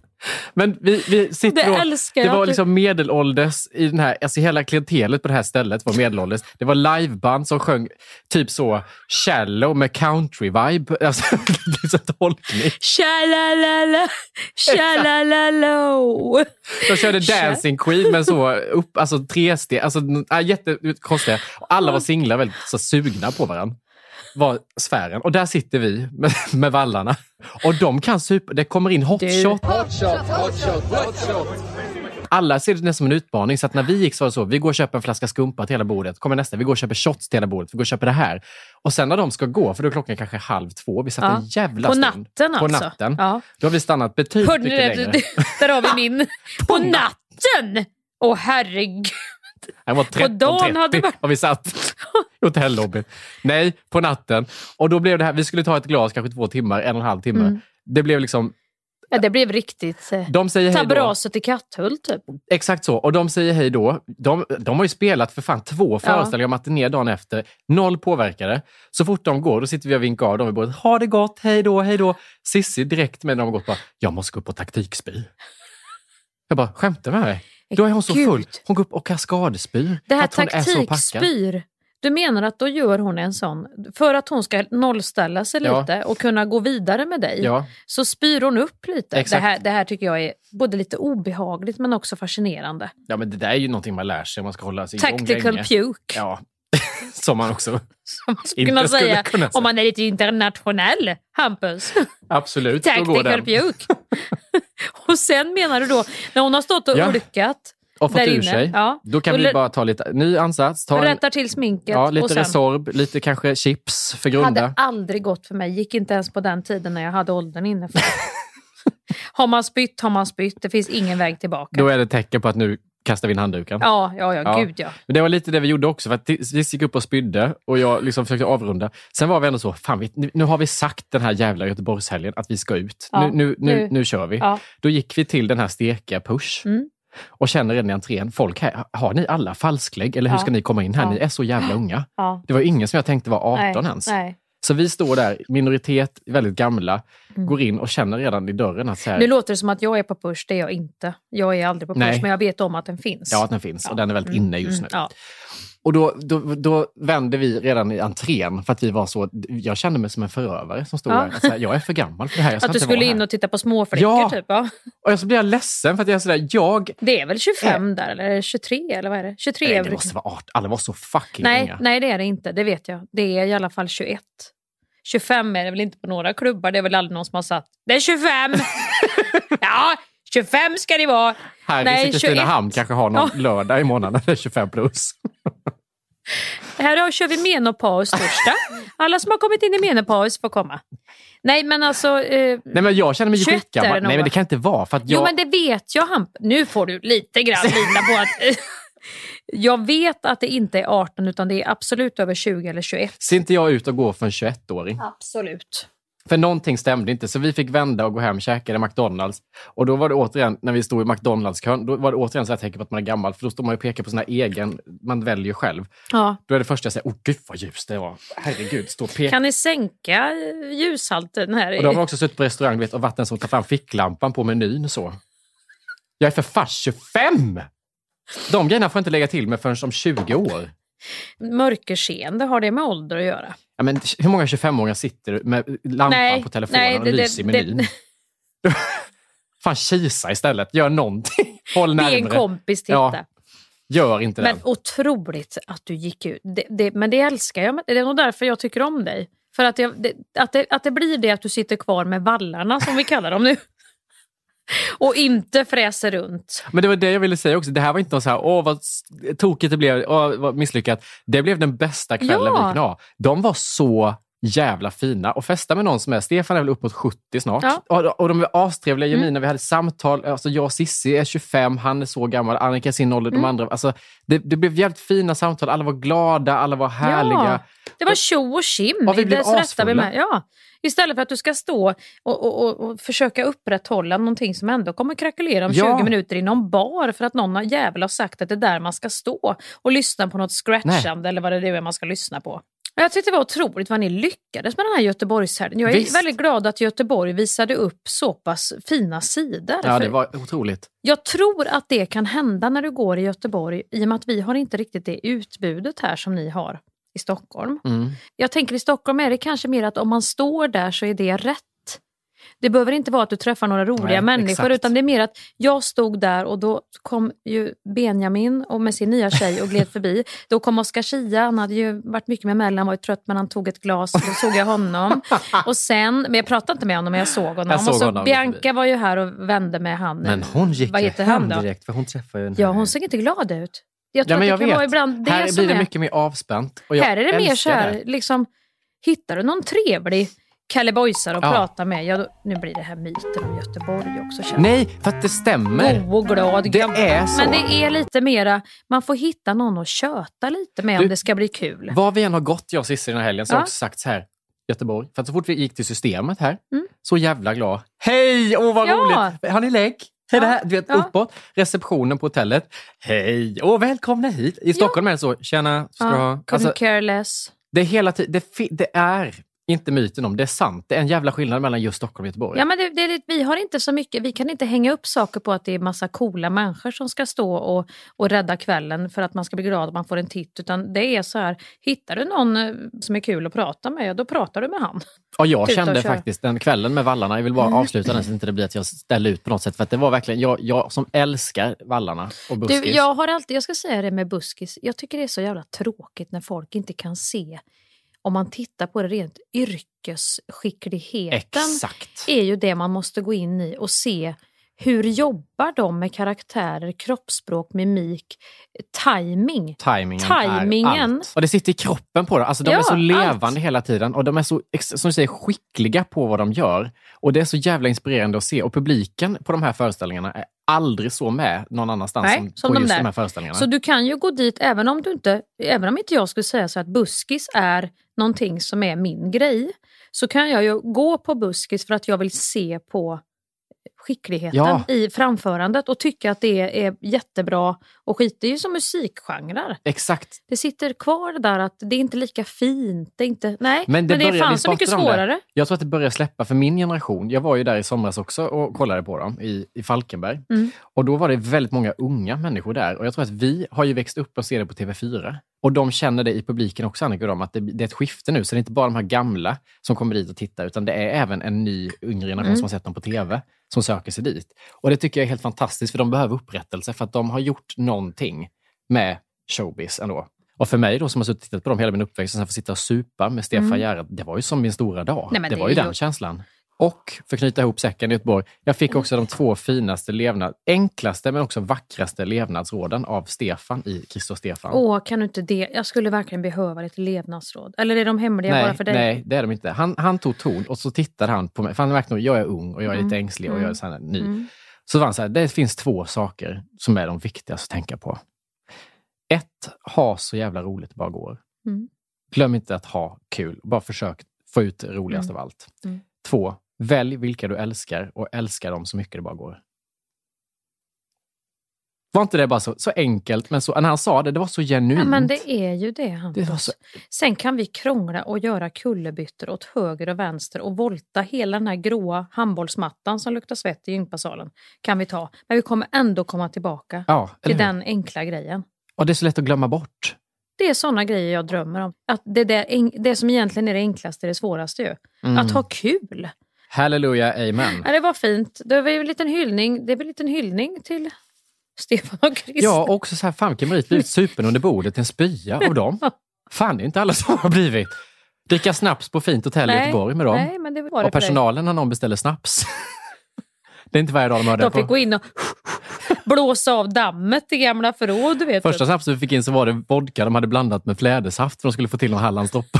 Men vi, vi sitter Det älskar det var liksom medelålders i den här, alltså hela klientelet på det här stället var medelålders. Det var liveband som sjöng typ så shallow med country-vibe. (laughs) Alltså, liksom tolkning. Tjalalala, tjalalalo. De körde Dancing Queen men så upp, alltså tre steg, alltså äh, jättekonstiga. Och Alla var singlar väldigt så sugna på varandra. Var sfären. Och där sitter vi med, med vallarna. Och de kan super, det kommer in hot Du. shot. Hot shot, hot shot, hot shot. Alla ser det nästan som en utmaning. Så att när vi gick så var det så, vi går och köper en flaska skumpa till hela bordet. Kommer nästa, vi går och köper shots till hela bordet. Vi går och köper det här. Och sen när de ska gå, för då är klockan kanske halv två, vi satt Ja. en jävla På stund. natten På alltså? natten. Ja. Då har vi stannat betydligt Hörde mycket det? längre. Där har vi min. (laughs) På natten! Åh herregud. Det var På dagen hade 13.30 varit- och vi satt i hotellobbyn. Nej, på natten. Och då blev det här, vi skulle ta ett glas, kanske två timmar, en och en halv timme. Mm. Det blev liksom, Ja, det blev riktigt... eh, de säger. Tabraset i Katthult typ. Exakt så. Och de säger hej då. De, de har ju spelat för fan två föreställningar matiné dagen efter. Noll påverkade. Så fort de går, då sitter vi och vinkar av dem i bordet. Ha det gott, hej då, hej då. Sissi direkt med när de har gått bara, jag måste gå upp på taktikspy. Jag bara, skämtar med mig? Då är hon så Gud. full. Hon går upp och kaskadspyr. Det här taktikspyr. Du menar att då gör hon en sån, för att hon ska nollställa sig Ja. lite och kunna gå vidare med dig, Ja. så spyr hon upp lite. Det här, det här tycker jag är både lite obehagligt men också fascinerande. Ja, men det där är ju någonting man lär sig om man ska hålla sig igång Tactical länge. puke, Ja, (laughs) som man också som man skulle kunna säga kunna säga. om man är lite internationell, Hampus. absolut så går Tactical den. puke. (laughs) och sen menar du då, när hon har stått och Ja. ulkat Och fått ur inne, sig. ja, Då kan då vi bara ta lite ny ansats. Ta en, rättar till sminket ja, lite och sen Resorb, lite kanske chips för grunda. hade aldrig gått för mig. Gick inte ens på den tiden när jag hade åldern inne. För. (laughs) har man spytt har man spytt. Det finns ingen väg tillbaka. Då är det tecken på att nu kastar vi in handduken. Ja, ja, ja, Ja. gud ja. Men det var lite det vi gjorde också, för att Cissi gick upp och spydde och jag liksom försökte avrunda. Sen var vi ändå så, fan vi, nu har vi sagt den här jävla Göteborgshelgen att vi ska ut. Ja, nu, nu, nu, nu- nu kör vi. Ja. Då gick vi till den här stekiga Push Mm. Och känner redan i entrén, folk här, har ni alla falsklägg eller hur Ja. ska ni komma in här? Ja. Ni är så jävla unga. ja. Det var ingen som jag tänkte var 18 nej, ens. Nej. Så vi står där, minoritet, väldigt gamla, Mm. går in och känner redan i dörren att så här, Nu låter det som att jag är på push, det är jag inte. Jag är aldrig på push, Nej. men jag vet om att den finns. ja, att den finns och den är väldigt Mm, inne just mm, nu. Ja. Och då, då, då vände vi redan i entrén för att vi var så, jag kände mig som en förövare som stod Ja. där. Här, jag är för gammal för det här, jag ska Att du skulle in och titta på småflickor Ja. typ. Ja. Och så blir jag ledsen för att jag är sådär, jag... Det är väl 25 där, eller är det 23 eller vad är det? 23 Nej, är det måste vara 18, alla var så fucking nej, unga. nej, det är det inte. Det vet jag. Det är i alla fall 21. 25 är det väl inte på några klubbar. Det är väl aldrig någon som har satt det är 25! (laughs) ja, 25 ska det vara. Här Nej, i Kristinehamn 21. kanske har någon lördag i månaden när det är 25 plus. Här har- kör vi menopaus torsdag. Alla som har kommit in i menopaus får komma. Nej, men alltså... Eh, Nej men jag känner mig 21 är det skitgammal. Nej men det kan inte vara för att jag... Jo, men det vet jag, Hamp. Nu får du lite grann lita på att... (laughs) jag vet att det inte är 18, utan det är absolut över 20 eller 21. Ser inte jag ut att gå för en 21-åring? Absolut. För någonting stämde inte, så vi fick vända och gå hem och käka i McDonalds. Och då var det återigen, när vi stod i McDonalds-kön, då var det återigen så här tecken på att man är gammal. För då står man och pekar på sina egen, man väljer själv. Ja. Då är det första jag säger, åh gud vad ljust det var. Herregud, stå och peka. Kan ni sänka eh, ljushalten här? Och då har man också suttit på restaurang vet, och varit den som tar fram ficklampan på menyn så. Jag är för fast 25! De grejerna får jag inte lägga till med förrän om 20 år. Mörkerseende, har det med ålder att göra? Ja, men hur många 25-åringar sitter med lampan Nej, på telefonen nej, och det- lyser i det- menyn? (laughs) Fan, kisa istället. Gör någonting. (laughs) Håll Be närmare. en kompis titta. Ja. Gör inte Men den. otroligt att du gick ut. Det, det, men det älskar jag. Det är nog därför jag tycker om dig. För att, jag, det, att, det, att det blir det att du sitter kvar med vallarna som vi kallar dem nu. (laughs) Och inte fräser runt. Men det var det jag ville säga också. Det här var inte någon så här, åh vad tokigt det blev, åh vad misslyckat. Det blev den bästa kvällen Ja. vi kunde ha. De var så jävla fina och festa med någon som är, Stefan är väl upp mot 70 snart. Ja. Och, och de är astrevliga, Mm. Jemina, vi hade samtal, alltså jag och Sissi är 25, han är så gammal, Annika är sin ålder, de Mm. andra. Alltså, det, det blev jävligt fina samtal, alla var glada, alla var härliga. Ja, det var tjo och tjim. Ja, vi blev asfulla. Ja. Istället för att du ska stå och, och, och, och försöka upprätthålla någonting som ändå kommer krackelera om Ja. 20 minuter i någon bar för att någon jävel har sagt att det är där man ska stå och lyssna på något scratchande eller vad det är man ska lyssna på. Jag tyckte det var otroligt vad ni lyckades med den här Göteborgshelgen. Jag är Visst. väldigt glad att Göteborg visade upp så pass fina sidor. Ja, det var otroligt. Jag tror att det kan hända när du går i Göteborg i och med att vi har inte riktigt det utbudet här som ni har i Stockholm. Mm. Jag tänker i Stockholm är det kanske mer att om man står där så är det rätt. Det behöver inte vara att du träffar några roliga Nej, människor exakt. utan det är mer att jag stod där och då kom ju Benjamin och med sin nya tjej och gled förbi. Då kom Oscar Schia, han hade ju varit mycket med Mellen, han var ju trött men han tog ett glas, då såg jag honom. (laughs) Och sen, men jag pratade inte med honom men jag såg honom. Jag såg och så honom Bianca var ju här och vände med han. Men hon gick Vad heter han hem då? direkt, för hon träffade ju Ja, hon såg inte glad ut. Jag tror Ja, men jag det kan vara vet. ibland det här som blir det är... mycket mer avspänt. Och Här är det mer så här, liksom, hittar du någon trevlig Kallebojsare att Ja. prata med, ja, då, nu blir det här myten om Göteborg också. känner. Nej, för att det stämmer. God och glad. Det är så. Men det är lite mera, man får hitta någon att köta lite med Du- om det ska bli kul. Var vi än har gått, jag och Cissi den här helgen, så har Ja. jag också sagt så här, Göteborg. För att så fort vi gick till systemet här, Mm. så jävla glad. Hej, åh vad Ja. roligt! Har ni lägg? Hej, det här, du vet, Ja. uppåt. Receptionen på hotellet. Hej, åh välkomna hit. I Stockholm är det så, tjena, ska du Ja, ha... couldn't Alltså, care less. det är hela tiden, det, det är inte myten om, det är sant. Det är en jävla skillnad mellan just Stockholm och Göteborg. Ja, men det, det vi har inte så mycket, vi kan inte hänga upp saker på att det är massa coola människor som ska stå och, och rädda kvällen för att man ska bli glad att man får en titt. Utan det är så här, hittar du någon eh, som är kul att prata med, då pratar du med han. Och jag och kände faktiskt den kvällen med vallarna, jag vill bara Mm. avsluta den så att inte det blir att jag ställer ut på något sätt. För att det var verkligen, jag, jag som älskar vallarna och buskis. Du, jag har alltid, jag ska säga det med buskis, jag tycker det är så jävla tråkigt när folk inte kan se, om man tittar på det rent yrkesskickligheten, Exakt. är ju det man måste gå in i och se hur jobbar de med karaktärer, kroppsspråk, mimik, timing. Timingen, Timingen. är allt. Och det sitter i kroppen på dem. Alltså, de Ja, är så allt. levande hela tiden och de är så som du säger, skickliga på vad de gör. Och Det är så jävla inspirerande att se. Och publiken på de här föreställningarna är aldrig så med någon annanstans Nej, som, som på de just där. de här föreställningarna. Så du kan ju gå dit även om du inte, även om inte jag skulle säga så att buskis är någonting som är min grej, så kan jag ju gå på buskis för att jag vill se på skickligheten Ja. i framförandet och tycka att det är jättebra och skit. Det är ju som musikgenrer. Exakt. Det sitter kvar det där att det är inte lika fint. Det är inte, nej, men det, börjar- vi fanns så mycket det. svårare. Jag tror att det börjar släppa för min generation. Jag var ju där i somras också och kollade på dem i, i Falkenberg. Mm. Och då var det väldigt många unga människor där. Och jag tror att vi har ju växt upp och ser det på TV4. Och de känner det i publiken också, Annika och de, att det, det är ett skifte nu. Så det är inte bara de här gamla som kommer dit och tittar, utan det är även en ny yngre generation Mm. som har sett dem på TV som söker sig dit. Och det tycker jag är helt fantastiskt, för de behöver upprättelse för att de har gjort någonting med showbiz ändå. Och för mig då som har suttit och tittat på dem hela min uppväxt och sen få sitta och supa med Stefan Mm. Gerhard, det var ju som min stora dag. Nej, det det var ju ju- den känslan. Och för att knyta ihop säcken i Göteborg, jag fick också de två finaste levnad, enklaste men också vackraste levnadsråden av Stefan i Christer Stefan. Åh, kan du inte det? Jag skulle verkligen behöva lite levnadsråd. Eller är de hemliga bara nej, för dig? nej, det är de inte. Han, han tog ton och så tittade han på mig, för han märkte nog, jag är ung och jag är lite Mm. ängslig och jag är så här ny. Mm. Så var han så här, det finns två saker som är de viktigaste att tänka på. Ett, ha så jävla roligt det bara går. Mm. Glöm inte att ha kul. Bara försök få ut det roligaste Mm. av allt. Mm. Två, välj vilka du älskar och älska dem så mycket det bara går. Var inte det bara så, så enkelt? Men så, när han sa det, det var så genuint. Ja, men det är ju det, Hampus. Det så- Sen kan vi krångla och göra kullerbyttor åt höger och vänster och volta hela den här gråa handbollsmattan som luktar svett i gympasalen. Kan vi ta. Men vi kommer ändå komma tillbaka Ja, till den enkla grejen. Och det är så lätt att glömma bort. Det är sådana grejer jag drömmer om. Att det, där, det som egentligen är det enklaste är det svåraste ju. Mm. Att ha kul. Halleluja, amen. Ja, det var fint. Det var en liten hyllning. Det väl en liten hyllning till Stefan och Christer. Ja, också så här, fan vilken merit blivit (laughs) supen under bordet, en spya av dem. Fan, det är inte alla som har blivit. Dricka snaps på fint hotell i Nej, Göteborg med dem. nej, men det var det och personalen när någon beställer snaps. (laughs) det är inte varje dag de har det De fick på. gå in och (laughs) blåsa av dammet i gamla förråd. Vet. Första snapsen vi fick in så var det vodka de hade blandat med flädersaft för de skulle få till en Hallandsdroppe.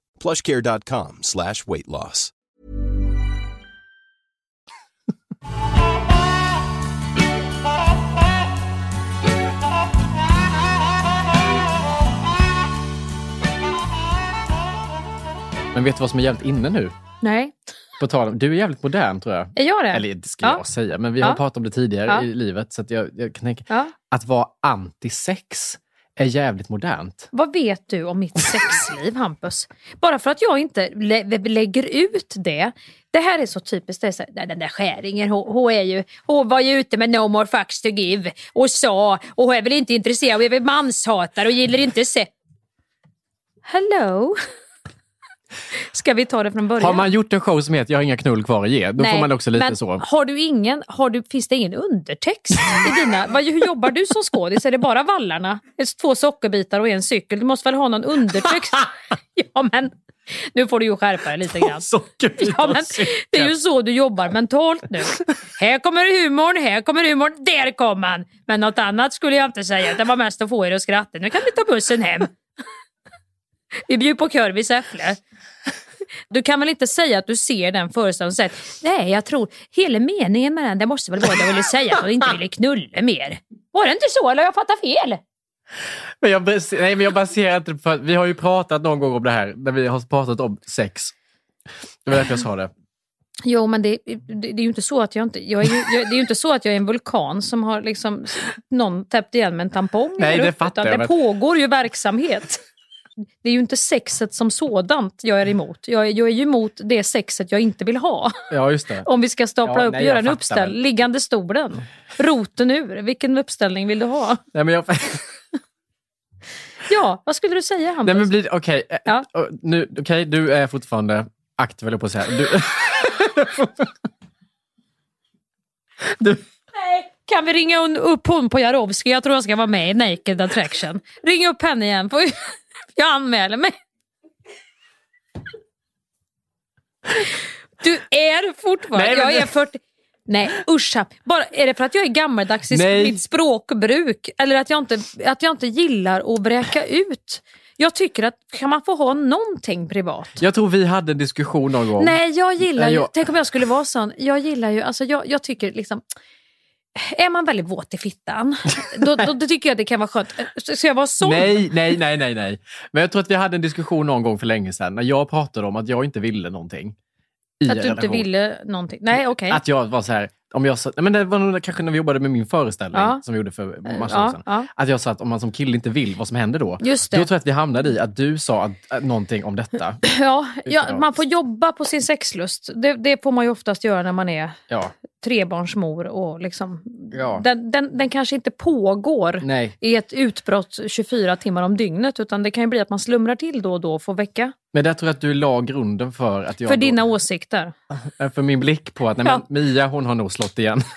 plushcare.com slash weight loss. Men vet du vad som är jävligt inne nu? Nej. På tal om, du är jävligt modern tror jag. Är jag det? Eller det skulle Ja. jag säga, men vi Ja. har pratat om det tidigare Ja. i livet. Så att jag, jag kan tänka, Ja. att vara antisex är jävligt modernt. Vad vet du om mitt sexliv, Hampus? Bara för att jag inte lä lägger ut det. Det här är så typiskt. Det är så, här, den där skäringen, hon, hon, är ju, hon var ju ute med no more fucks to give och sa, och hon är väl inte intresserad, hon är väl manshatare och gillar inte se... Hello? Ska vi ta det från början? Har man gjort en show som heter Jag har inga knull kvar att ge, då Nej, får man också lite men så. Har du ingen, har du, finns det ingen undertext i dina... Vad, hur jobbar du som skådis? Är det bara vallarna? Två sockerbitar och en cykel? Du måste väl ha någon undertext? (laughs) ja, men nu får du ju skärpa dig lite grann. Ja, men det är ju så du jobbar mentalt nu. Här kommer humorn, här kommer humorn, där kom han. Men något annat skulle jag inte säga. Det var mest att få er att skratta. Nu kan vi ta bussen hem. Vi bjuder på Körvis äpple. Du kan väl inte säga att du ser den föreställningen och säger nej jag tror hela meningen med den det måste väl vara att jag ville säga att hon inte ville knulla mer. Var det inte så eller har jag fattat fel? Men jag, nej, men jag baserar inte på... Vi har ju pratat någon gång om det här, när vi har pratat om sex. Det var därför jag sa det. Jo men det, det, det är ju inte så att jag inte, jag är ju, jag, det är ju inte så att jag är en vulkan som har liksom någon täppt igen med en tampong. Nej, det fattar jag, Det men- pågår ju verksamhet. Det är ju inte sexet som sådant jag är emot. Jag, är- jag är ju emot det sexet jag inte vill ha. Ja, just det. Om vi ska stapla Ja, upp nej, och göra en uppställning. väl. Liggande stolen. Roten ur. Vilken uppställning vill du ha? Nej, men jag... Ja, vad skulle du säga Hampus? Nej, men blir Okej, eh, eh, nu- okej, du är fortfarande aktiv, på att säga. Du... (laughs) du... Nej, Kan vi ringa upp hon på Jarowski? Jag tror jag ska vara med i Naked Attraction. Ring upp henne igen. Jag anmäler mig. Du är fortfarande... Nej, jag är det- 40... Nej usch. Bara, är det för att jag är gammaldags i Nej. mitt språkbruk? Eller att jag, inte, att jag inte gillar att bräka ut? Jag tycker att kan man få ha någonting privat? Jag tror vi hade en diskussion någon gång. Nej, jag gillar ju... jag- Tänk om jag skulle vara sån. Jag gillar ju... Alltså jag, jag tycker liksom... Är man väldigt våt i fittan, då, då, då tycker jag det kan vara skönt. Ska jag vara sån? Nej, nej, nej, nej, nej. Men jag tror att vi hade en diskussion någon gång för länge sedan när jag pratade om att jag inte ville någonting. Att du inte ville någonting? Nej, okej. Att jag var så här, om jag sa, nej, men det var nog kanske när vi jobbade med min föreställning Ja. som vi gjorde för massa Ja, år sedan. ja. Att jag sa att om man som kille inte vill, vad som händer då? Just det. Då tror jag att vi hamnade i att du sa att, att, någonting om detta. (clears throat) Ja, ja, man får jobba på sin sexlust. Det, det får man ju oftast göra när man är Ja, trebarnsmor. Och liksom, Ja. den, den, den kanske inte pågår nej. i ett utbrott 24 timmar om dygnet utan det kan ju bli att man slumrar till då och då och får väcka Men där tror jag att du la grunden för att jag... för då- dina åsikter. för min blick på att nej, Ja. men Mia hon har nog slått igen. (laughs)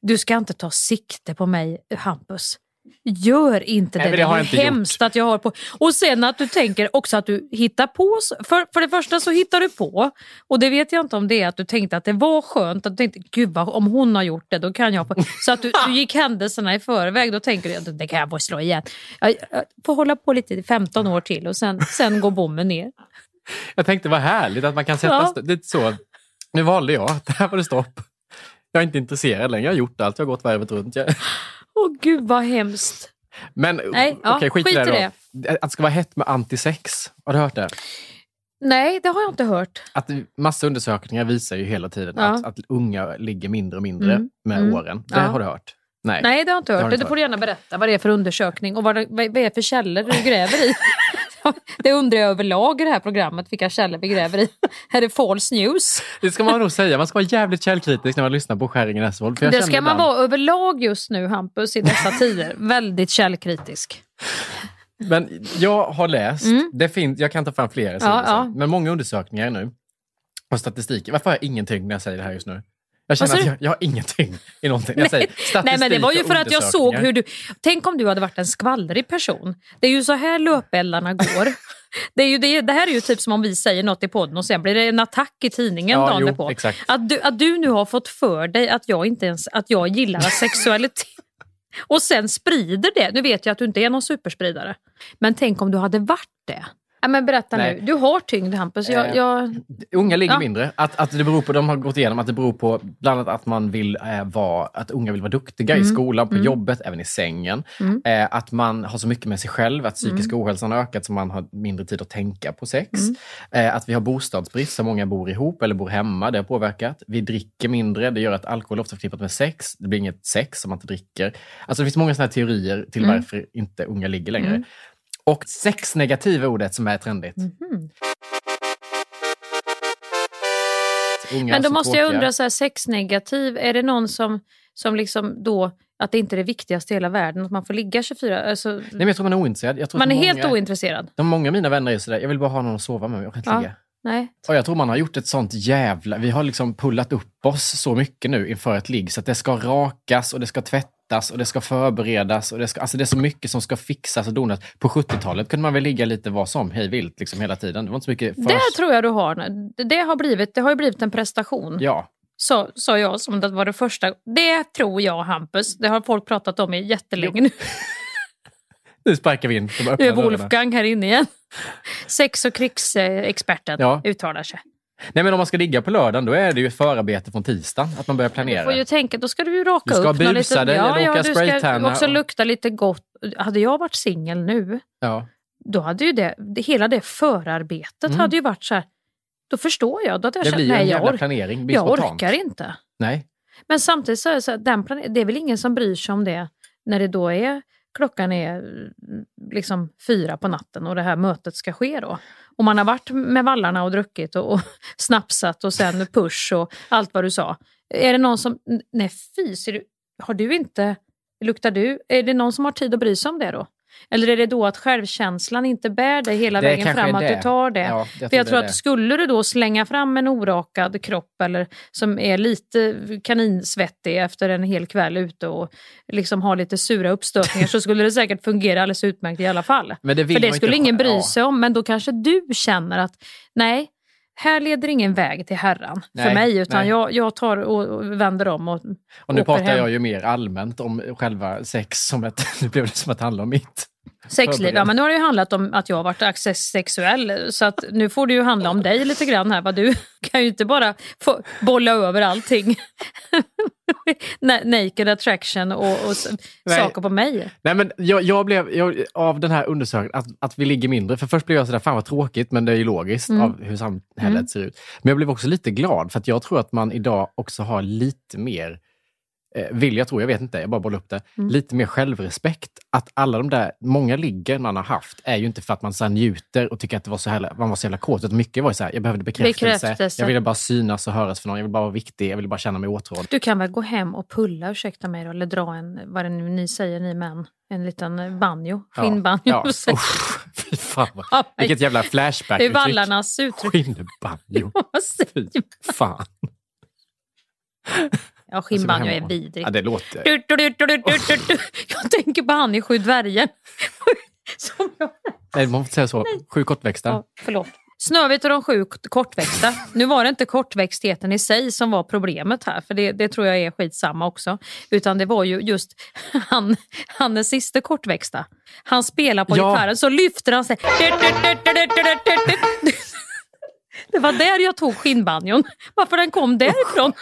Du ska inte ta sikte på mig, Hampus. Gör inte Nej, det. men Det det är inte gjort. hemskt att jag har på. Och sen att du tänker också att du hittar på. För, för det första så hittar du på. Och det vet jag inte om det är att du tänkte att det var skönt. Att du tänkte, gud vad, om hon har gjort det då kan jag få. Så att du, du (laughs) gick händelserna i förväg. Då tänker du att det kan jag få slå igen. Jag, jag får hålla på lite i 15 år till och sen, sen går bommen ner. Jag tänkte vad härligt att man kan sätta... Ja. Det är så. Nu valde jag, (laughs) här var det stopp. Jag är inte intresserad längre, jag har gjort allt, jag har gått varvet runt. Jag... Åh gud vad hemskt. Men Nej, ja, okej, skit, i i det då. Att det ska vara hett med antisex, har du hört det? Nej, det har jag inte hört. Att massa undersökningar visar ju hela tiden Ja. att, att unga ligger mindre och mindre Mm. med Mm. åren. Det Ja. har du hört? Nej, Nej, det har jag inte hört. har Det, inte får du gärna berätta vad det är för undersökning och vad det, vad vad är det för källor du gräver i. (laughs) det undrar jag överlag i det här programmet, vilka källor vi gräver i. Är det false news? Det ska man nog säga. Man ska vara jävligt källkritisk när man lyssnar på Skäringen Esvold. Det ska man vara överlag just nu, Hampus, i dessa (laughs) tider. Väldigt källkritisk. Men jag har läst, Mm. det finns, jag kan ta fram flera sidor Ja, ja. men många undersökningar nu. Och statistik. Varför har jag ingenting när jag säger det här just nu? Jag känner att jag, jag har ingenting i någonting. Jag säger statistik Nej, men det var ju för att jag såg hur du... Tänk om du hade varit en skvallrig person. Det är ju så här löpeldarna går. (laughs) Det, är ju det, det här är ju typ som om vi säger något i podden och sen blir det en attack i tidningen Ja, dagen därpå. Att du, att du nu har fått för dig att jag inte ens att jag gillar sexualitet (laughs) och sen sprider det. Nu vet jag att du inte är någon superspridare. Men tänk om du hade varit det. Ja, men berätta Nej. nu. Du har tyngd Hampus. Jag, Eh, jag, Unga ligger Ja. mindre. Att, att det beror på, de har gått igenom att det beror på bland annat att man vill eh, vara, att unga vill vara duktiga i Mm. skolan, på Mm. jobbet, även i sängen. Mm. Eh, att man har så mycket med sig själv, att psykisk Mm. ohälsan har ökat så man har mindre tid att tänka på sex. Mm. Eh, att vi har bostadsbrist, så många bor ihop eller bor hemma, det har påverkat. Vi dricker mindre, det gör att alkohol är ofta förknippat med sex. Det blir inget sex om man inte dricker. Alltså det finns många här teorier till Mm. varför inte unga ligger längre. Mm. Och sexnegativ är ordet som är trendigt. Mhm. Unga Men då måste jag undra, så här, sexnegativ, är det någon som, som liksom då, att det inte är det viktigaste i hela världen, att man får ligga 24? Alltså, Nej, men jag tror man är ointresserad. Man är många, helt ointresserad? De många av mina vänner är sådär, jag vill bara ha någon att sova med, jag kan inte Ja. ligga. Nej. Och jag tror man har gjort ett sånt jävla... Vi har liksom pullat upp oss så mycket nu inför ett ligg så att det ska rakas och det ska tvättas och det ska förberedas. Och det, ska, alltså det är så mycket som ska fixas och donas. På 70-talet kunde man väl ligga lite vad som, hej vilt, liksom hela tiden. Det var inte så mycket för... Det tror jag du har. Det- har, blivit, det har ju blivit en prestation. Ja. Så sa jag som det var det första. Det tror jag Hampus. Det har folk pratat om i jättelänge nu. (laughs) Nu sparkar vi in. Nu är. Wolfgang här inne igen. Sex och krigsexperten Ja. uttalar sig. Nej men om man ska ligga på lördagen då är det ju ett förarbete från tisdagen. Att man börjar Du planera. får ju tänka, då ska du ju raka Du ska upp busa dig, ja, ja, du ska också och- lukta lite gott. Hade jag varit singel nu, Ja. då hade ju det, hela det förarbetet Mm. hade ju varit så här, då förstår jag. Då hade jag Det känt, blir nej, en jag, jävla planering. Jag spontant. orkar inte. Nej. Men samtidigt så är det, så här, den det är väl ingen som bryr sig om det när det då är klockan är mm, liksom fyra på natten och det här mötet ska ske då. Om man har varit med vallarna och druckit och, och (laughs) snapsat och sen push och allt vad du sa. Är det någon som, nej fy, ser du, har du inte, luktar du, är det någon som har tid att bry sig om det då? Eller är det då att självkänslan inte bär dig hela Det vägen fram, att du tar det? Ja, jag För jag tror att det. skulle du då slänga fram en orakad kropp eller som är lite kaninsvettig efter en hel kväll ute och liksom har lite sura uppstötningar så skulle det säkert fungera alldeles utmärkt i alla fall. Men det För det skulle inte- ingen bry sig om, men då kanske du känner att nej, här leder ingen väg till herran för Nej, mig utan nej. jag, jag tar och, vänder om och Och nu pratar hem. jag ju mer allmänt om själva sex som ett... (laughs) Nu blev det som att det handlar om mitt. Sexliv, ja men nu har det ju handlat om att jag har varit accessexuell så att nu får det ju handla om dig lite grann här. Du (laughs) kan ju inte bara bolla över allting. (laughs) Na- Naked attraction och, och saker på mig. Nej, men jag, jag blev jag, av den här undersökningen att, att vi ligger mindre. För först blev jag sådär, fan vad tråkigt, men det är ju logiskt Mm. av hur samhället Mm. ser ut. Men jag blev också lite glad för att jag tror att man idag också har lite mer eh, vill jag tro, jag vet inte, jag bara bollar upp det. Mm. Lite mer självrespekt. Att alla de där, många ligger man har haft är ju inte för att man så njuter och tycker att det var så här, man var så jävla kåt. Utan mycket var ju så här, jag behövde bekräftelse. Bekräftelse. Jag ville bara synas och höras för någon. Jag ville bara vara viktig. Jag ville bara känna mig åtrådd. Du kan väl gå hem och pulla, ursäkta mig då, eller dra en, vad det nu ni säger ni män, en liten banjo, Ja. skinnbanjo. Ja. (laughs) Usch, fy fan vad, Ja, vilket jävla det är flashback-uttryck. vallarnas uttryck. Skinnbanjo. (laughs) Fy fan. Ja, skinnbanjo Alltså, är vidrigt. Ja, det låter... Du, du, du. Jag tänker på han i Sju dvärgen. Som jag... Nej, man får inte säga så. Sju kortväxta. Ja, förlåt. Snövit och de sju kortväxta. Nu var det inte kortväxtheten i sig som var problemet här, för det, det tror jag är skitsamma också. Utan det var ju just han, han den sista kortväxta. Han spelar på Ja. gitarren, så lyfter han sig. Det var där jag tog skinnbanjon. Varför den kom därifrån.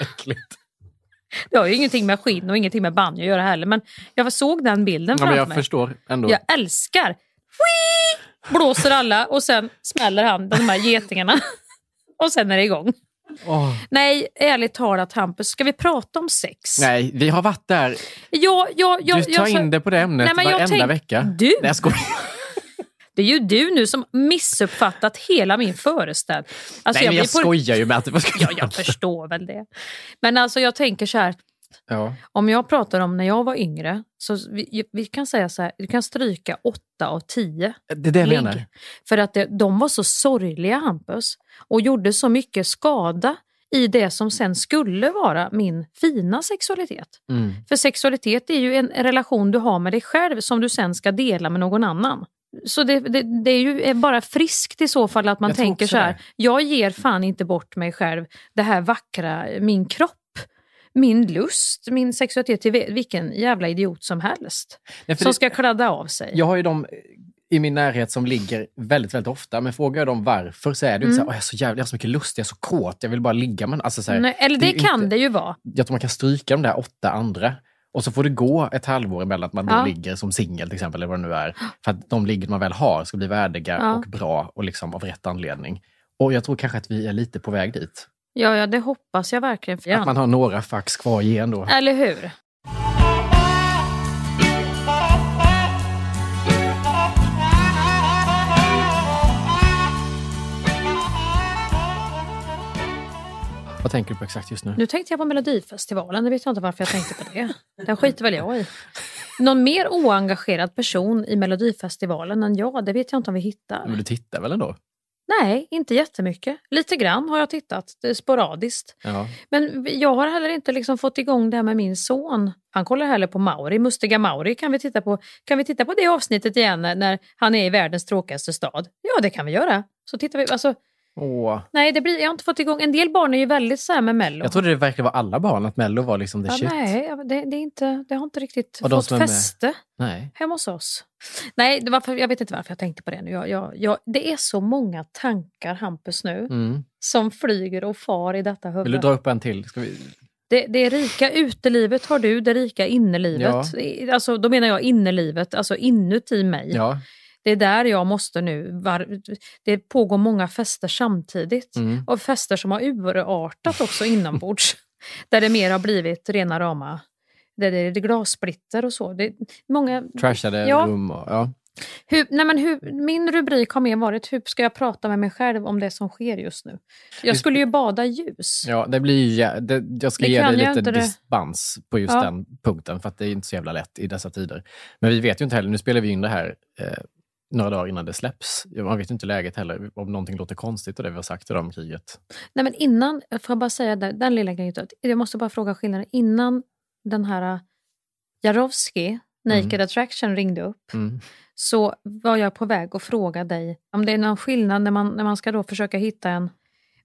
Det har ju ingenting med skinn och ingenting med banjo att göra heller, men jag såg den bilden Ja, framför men jag mig. förstår ändå. Jag älskar Whee! Blåser alla och sen smäller han de här getingarna. (laughs) och sen är det igång. Åh. Nej, ärligt talat Hampus, ska vi prata om sex? Nej, vi har varit där. Ja, ja, ja, du tar jag, in det på det ämnet Nej, varenda vecka. Du? Nej, jag skojar. Det är ju du nu som missuppfattat hela min föreställning. Alltså, Nej, men jag på- skojar ju med att det var Ja, jag förstår väl det. Men alltså jag tänker så här, Ja. om jag pratar om när jag var yngre, så vi, vi kan säga så här, du kan stryka åtta av tio Det är det jag ligg. menar. För att det, de var så sorgliga Hampus och gjorde så mycket skada i det som sen skulle vara min fina sexualitet. Mm. För sexualitet är ju en relation du har med dig själv som du sen ska dela med någon annan. Så det, det, det är ju bara friskt i så fall att man Jag tänker så här, det. jag ger fan inte bort mig själv, det här vackra, min kropp, min lust, min sexualitet till vilken jävla idiot som helst. Nej, som det- ska kladda av sig. Jag har ju de i min närhet som ligger väldigt, väldigt ofta. Men frågar jag dem varför så är det inte Mm. så här, "Åh, jag är så jävla, jag har så mycket lust, jag är så kåt, jag vill bara ligga med alltså, så här, Nej, eller det, ju kan inte- det ju vara. Jag tror man kan stryka de där åtta andra. Och så får det gå ett halvår emellan att man då Ja. ligger som singel till exempel, eller vad det nu är. För att de ligger man väl har ska bli värdiga Ja. och bra och liksom av rätt anledning. Och jag tror kanske att vi är lite på väg dit. Ja, ja, det hoppas jag verkligen. För Att man har några fax kvar att ge ändå. Eller hur? Vad tänker du på exakt just nu? Nu tänkte jag på Melodifestivalen, det vet jag inte varför jag tänkte på det. Den skiter väl jag i. Någon mer oengagerad person i Melodifestivalen än jag, det vet jag inte om vi hittar. Men du tittar väl ändå? Nej, inte jättemycket. Lite grann har jag tittat, sporadiskt. Ja. Men jag har heller inte liksom fått igång det här med min son. Han kollar heller på Mauri, Mustiga Mauri. Kan vi titta på, kan vi titta på det avsnittet igen när, när han är i världens tråkigaste stad? Ja, det kan vi göra. Så tittar vi. Alltså, Åh. nej, det blir, jag har inte fått igång. En del barn är ju väldigt så här med Mello. Jag trodde det verkligen var alla barn, att Mello var liksom the ja, shit. nej, ja, det, det, är inte, det har inte riktigt Och fått fäste Nej. hemma hos oss. Nej, det var för, jag vet inte varför jag tänkte på det nu. Jag, jag, jag, det är så många tankar, Hampus, nu Mm. som flyger och far i detta huvud. Vill du dra upp en till? Ska vi... Det, det rika utelivet har du, det rika innelivet. I- Alltså, då menar jag innelivet, alltså inuti mig. Ja. Det är där jag måste nu. Det pågår många fester samtidigt. Mm. Och fester som har urartat också inombords. (laughs) där det mer har blivit rena rama där det är glassplitter och så. Det är många, Trashade Ja. rum och... Ja. hur, nej men hur, min rubrik har mer varit hur ska jag prata med mig själv om det som sker just nu. Jag skulle ju bada ljus. Ja, det blir ju, det, jag ska Det ge dig lite dispens på just Ja. den punkten, för att det är inte så jävla lätt i dessa tider. Men vi vet ju inte heller, nu spelar vi in det här eh, några dagar innan det släpps. Man vet inte läget heller, om någonting låter konstigt och det vi har sagt idag om kriget. Nej men innan, får jag bara säga den, den lilla grejen. Jag måste bara fråga skillnaden. Innan den här uh, Jarowski, Naked Mm. Attraction, ringde upp Mm. så var jag på väg att fråga dig om det är någon skillnad när man, när man ska då försöka hitta en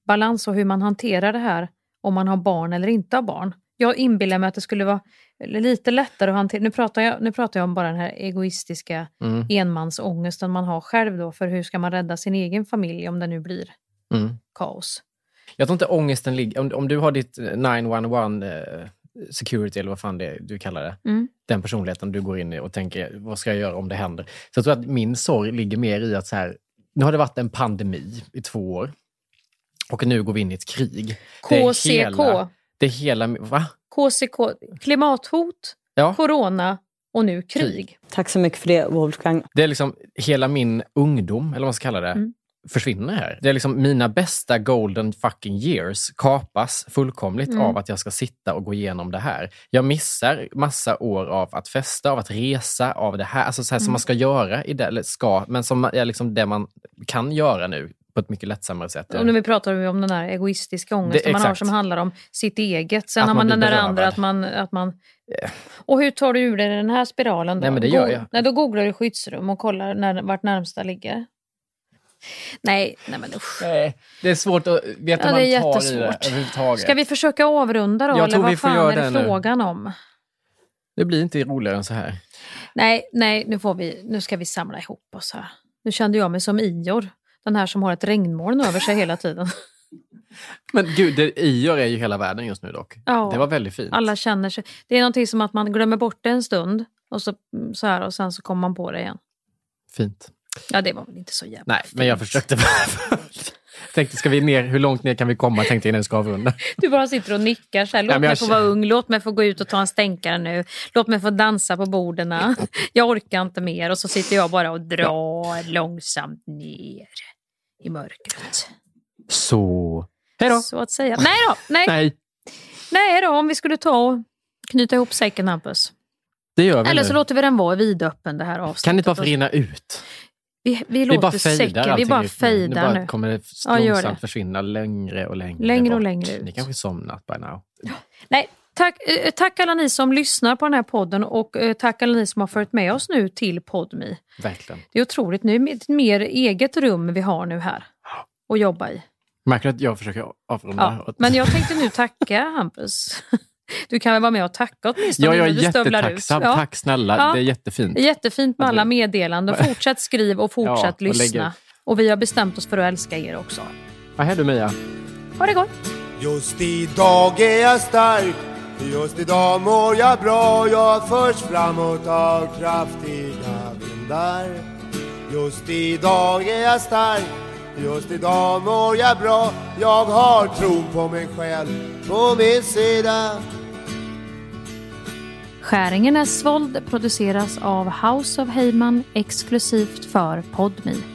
balans och hur man hanterar det här om man har barn eller inte har barn. Jag inbillar mig att det skulle vara lite lättare att hantera. Nu pratar jag, nu pratar jag om bara den här egoistiska Mm. enmansångesten man har själv då för hur ska man rädda sin egen familj om det nu blir Mm. kaos. Jag tror inte ångesten ligger... Om, om du har ditt eh, 911 eh, security, eller vad fan det är du kallar det, Mm. den personligheten du går in i och tänker, vad ska jag göra om det händer? Så jag tror att min sorg ligger mer i att så här, nu har det varit en pandemi i två år och nu går vi in i ett krig. KCK. Det är hela... Va? KCK, klimathot, Ja. corona och nu krig. Tack så mycket för det, Wolfgang. Det är liksom hela min ungdom, eller vad man ska kalla det, Mm. försvinner här. Det är liksom mina bästa golden fucking years kapas fullkomligt Mm. av att jag ska sitta och gå igenom det här. Jag missar massa år av att festa, av att resa, av det här, alltså så här som Mm. man ska göra, i det, eller ska, men som är liksom det man kan göra nu på ett mycket lättsammare sätt. Och när vi pratar om den där egoistiska ångesten Det- man har som handlar om sitt eget. Sen Att har man man den där andra att man... Att man och hur tar du ur dig den här spiralen då? Nej, men det gör Go- jag. Nej, då googlar du skyddsrum och kollar när, vart närmsta ligger. Nej, nej men usch. Nej, det är svårt att veta Ja, man tar i det överhuvudtaget. Ska vi försöka avrunda då? Jag eller vad fan är det det nu. frågan om? Det blir inte roligare än så här. Nej, nej nu, får vi, nu ska vi samla ihop oss här. Nu kände jag mig som Ior. Den här som har ett regnmoln över sig hela tiden. (laughs) Men gud, det Ior är ju hela världen just nu dock. Ja. Det var väldigt fint. Alla känner sig... Det är någonting som att man glömmer bort det en stund och så, så här och sen så kommer man på det igen. Fint. Ja, det var väl inte så jävla Nej, men jag försökte. (laughs) tänkte, ska vi ner, hur långt ner kan vi komma? Tänkte jag innan vi ska avrunda. Du bara sitter och nickar så här. Låt Ja, mig jag få vara ung, låt mig få gå ut och ta en stänkare nu. Låt mig få dansa på borden. (laughs) Jag orkar inte mer. Och så sitter jag bara och drar långsamt ner i mörkret. Så, hej då. Så att säga. Nej då, nej. Nej, nej då, om vi skulle ta och knyta ihop säcken Hampus. det gör vi Eller nu. så låter vi den vara vidöppen det här avsnittet. Kan det inte bara få rinna ut? Vi, vi Vi låter bara fejdar säcken, vi bara ut nu. Nu fejdar bara kommer det Ja, långsamt det. försvinna längre och längre Längre och bort. längre ut. Ni kanske somnat by now. Nej, tack, eh, tack alla ni som lyssnar på den här podden och eh, tack alla ni som har följt med oss nu till Podmi. Verkligen. Det är otroligt, nu ett mer eget rum vi har nu här att jobba i. Märker du att jag försöker avrunda? Ja, men jag tänkte nu tacka Hampus. (laughs) Du kan väl vara med och tacka åtminstone Ja, jag är du jättetacksam. Ja. Tack snälla. Ja. Det är jättefint. Det är jättefint med alla meddelanden. (laughs) Fortsätt skriv och fortsätt Ja, och lyssna. ut. Och vi har bestämt oss för att älska er också. Ja, hej då Mia. Ha det gott! Just idag är jag stark Just idag mår jag bra Jag förs framåt av kraftiga vindar. Just idag är jag stark Just idag mår jag bra. Jag har tron på mig själv på min sida. Skäringen är svåld produceras av House of Heyman exklusivt för Podmi.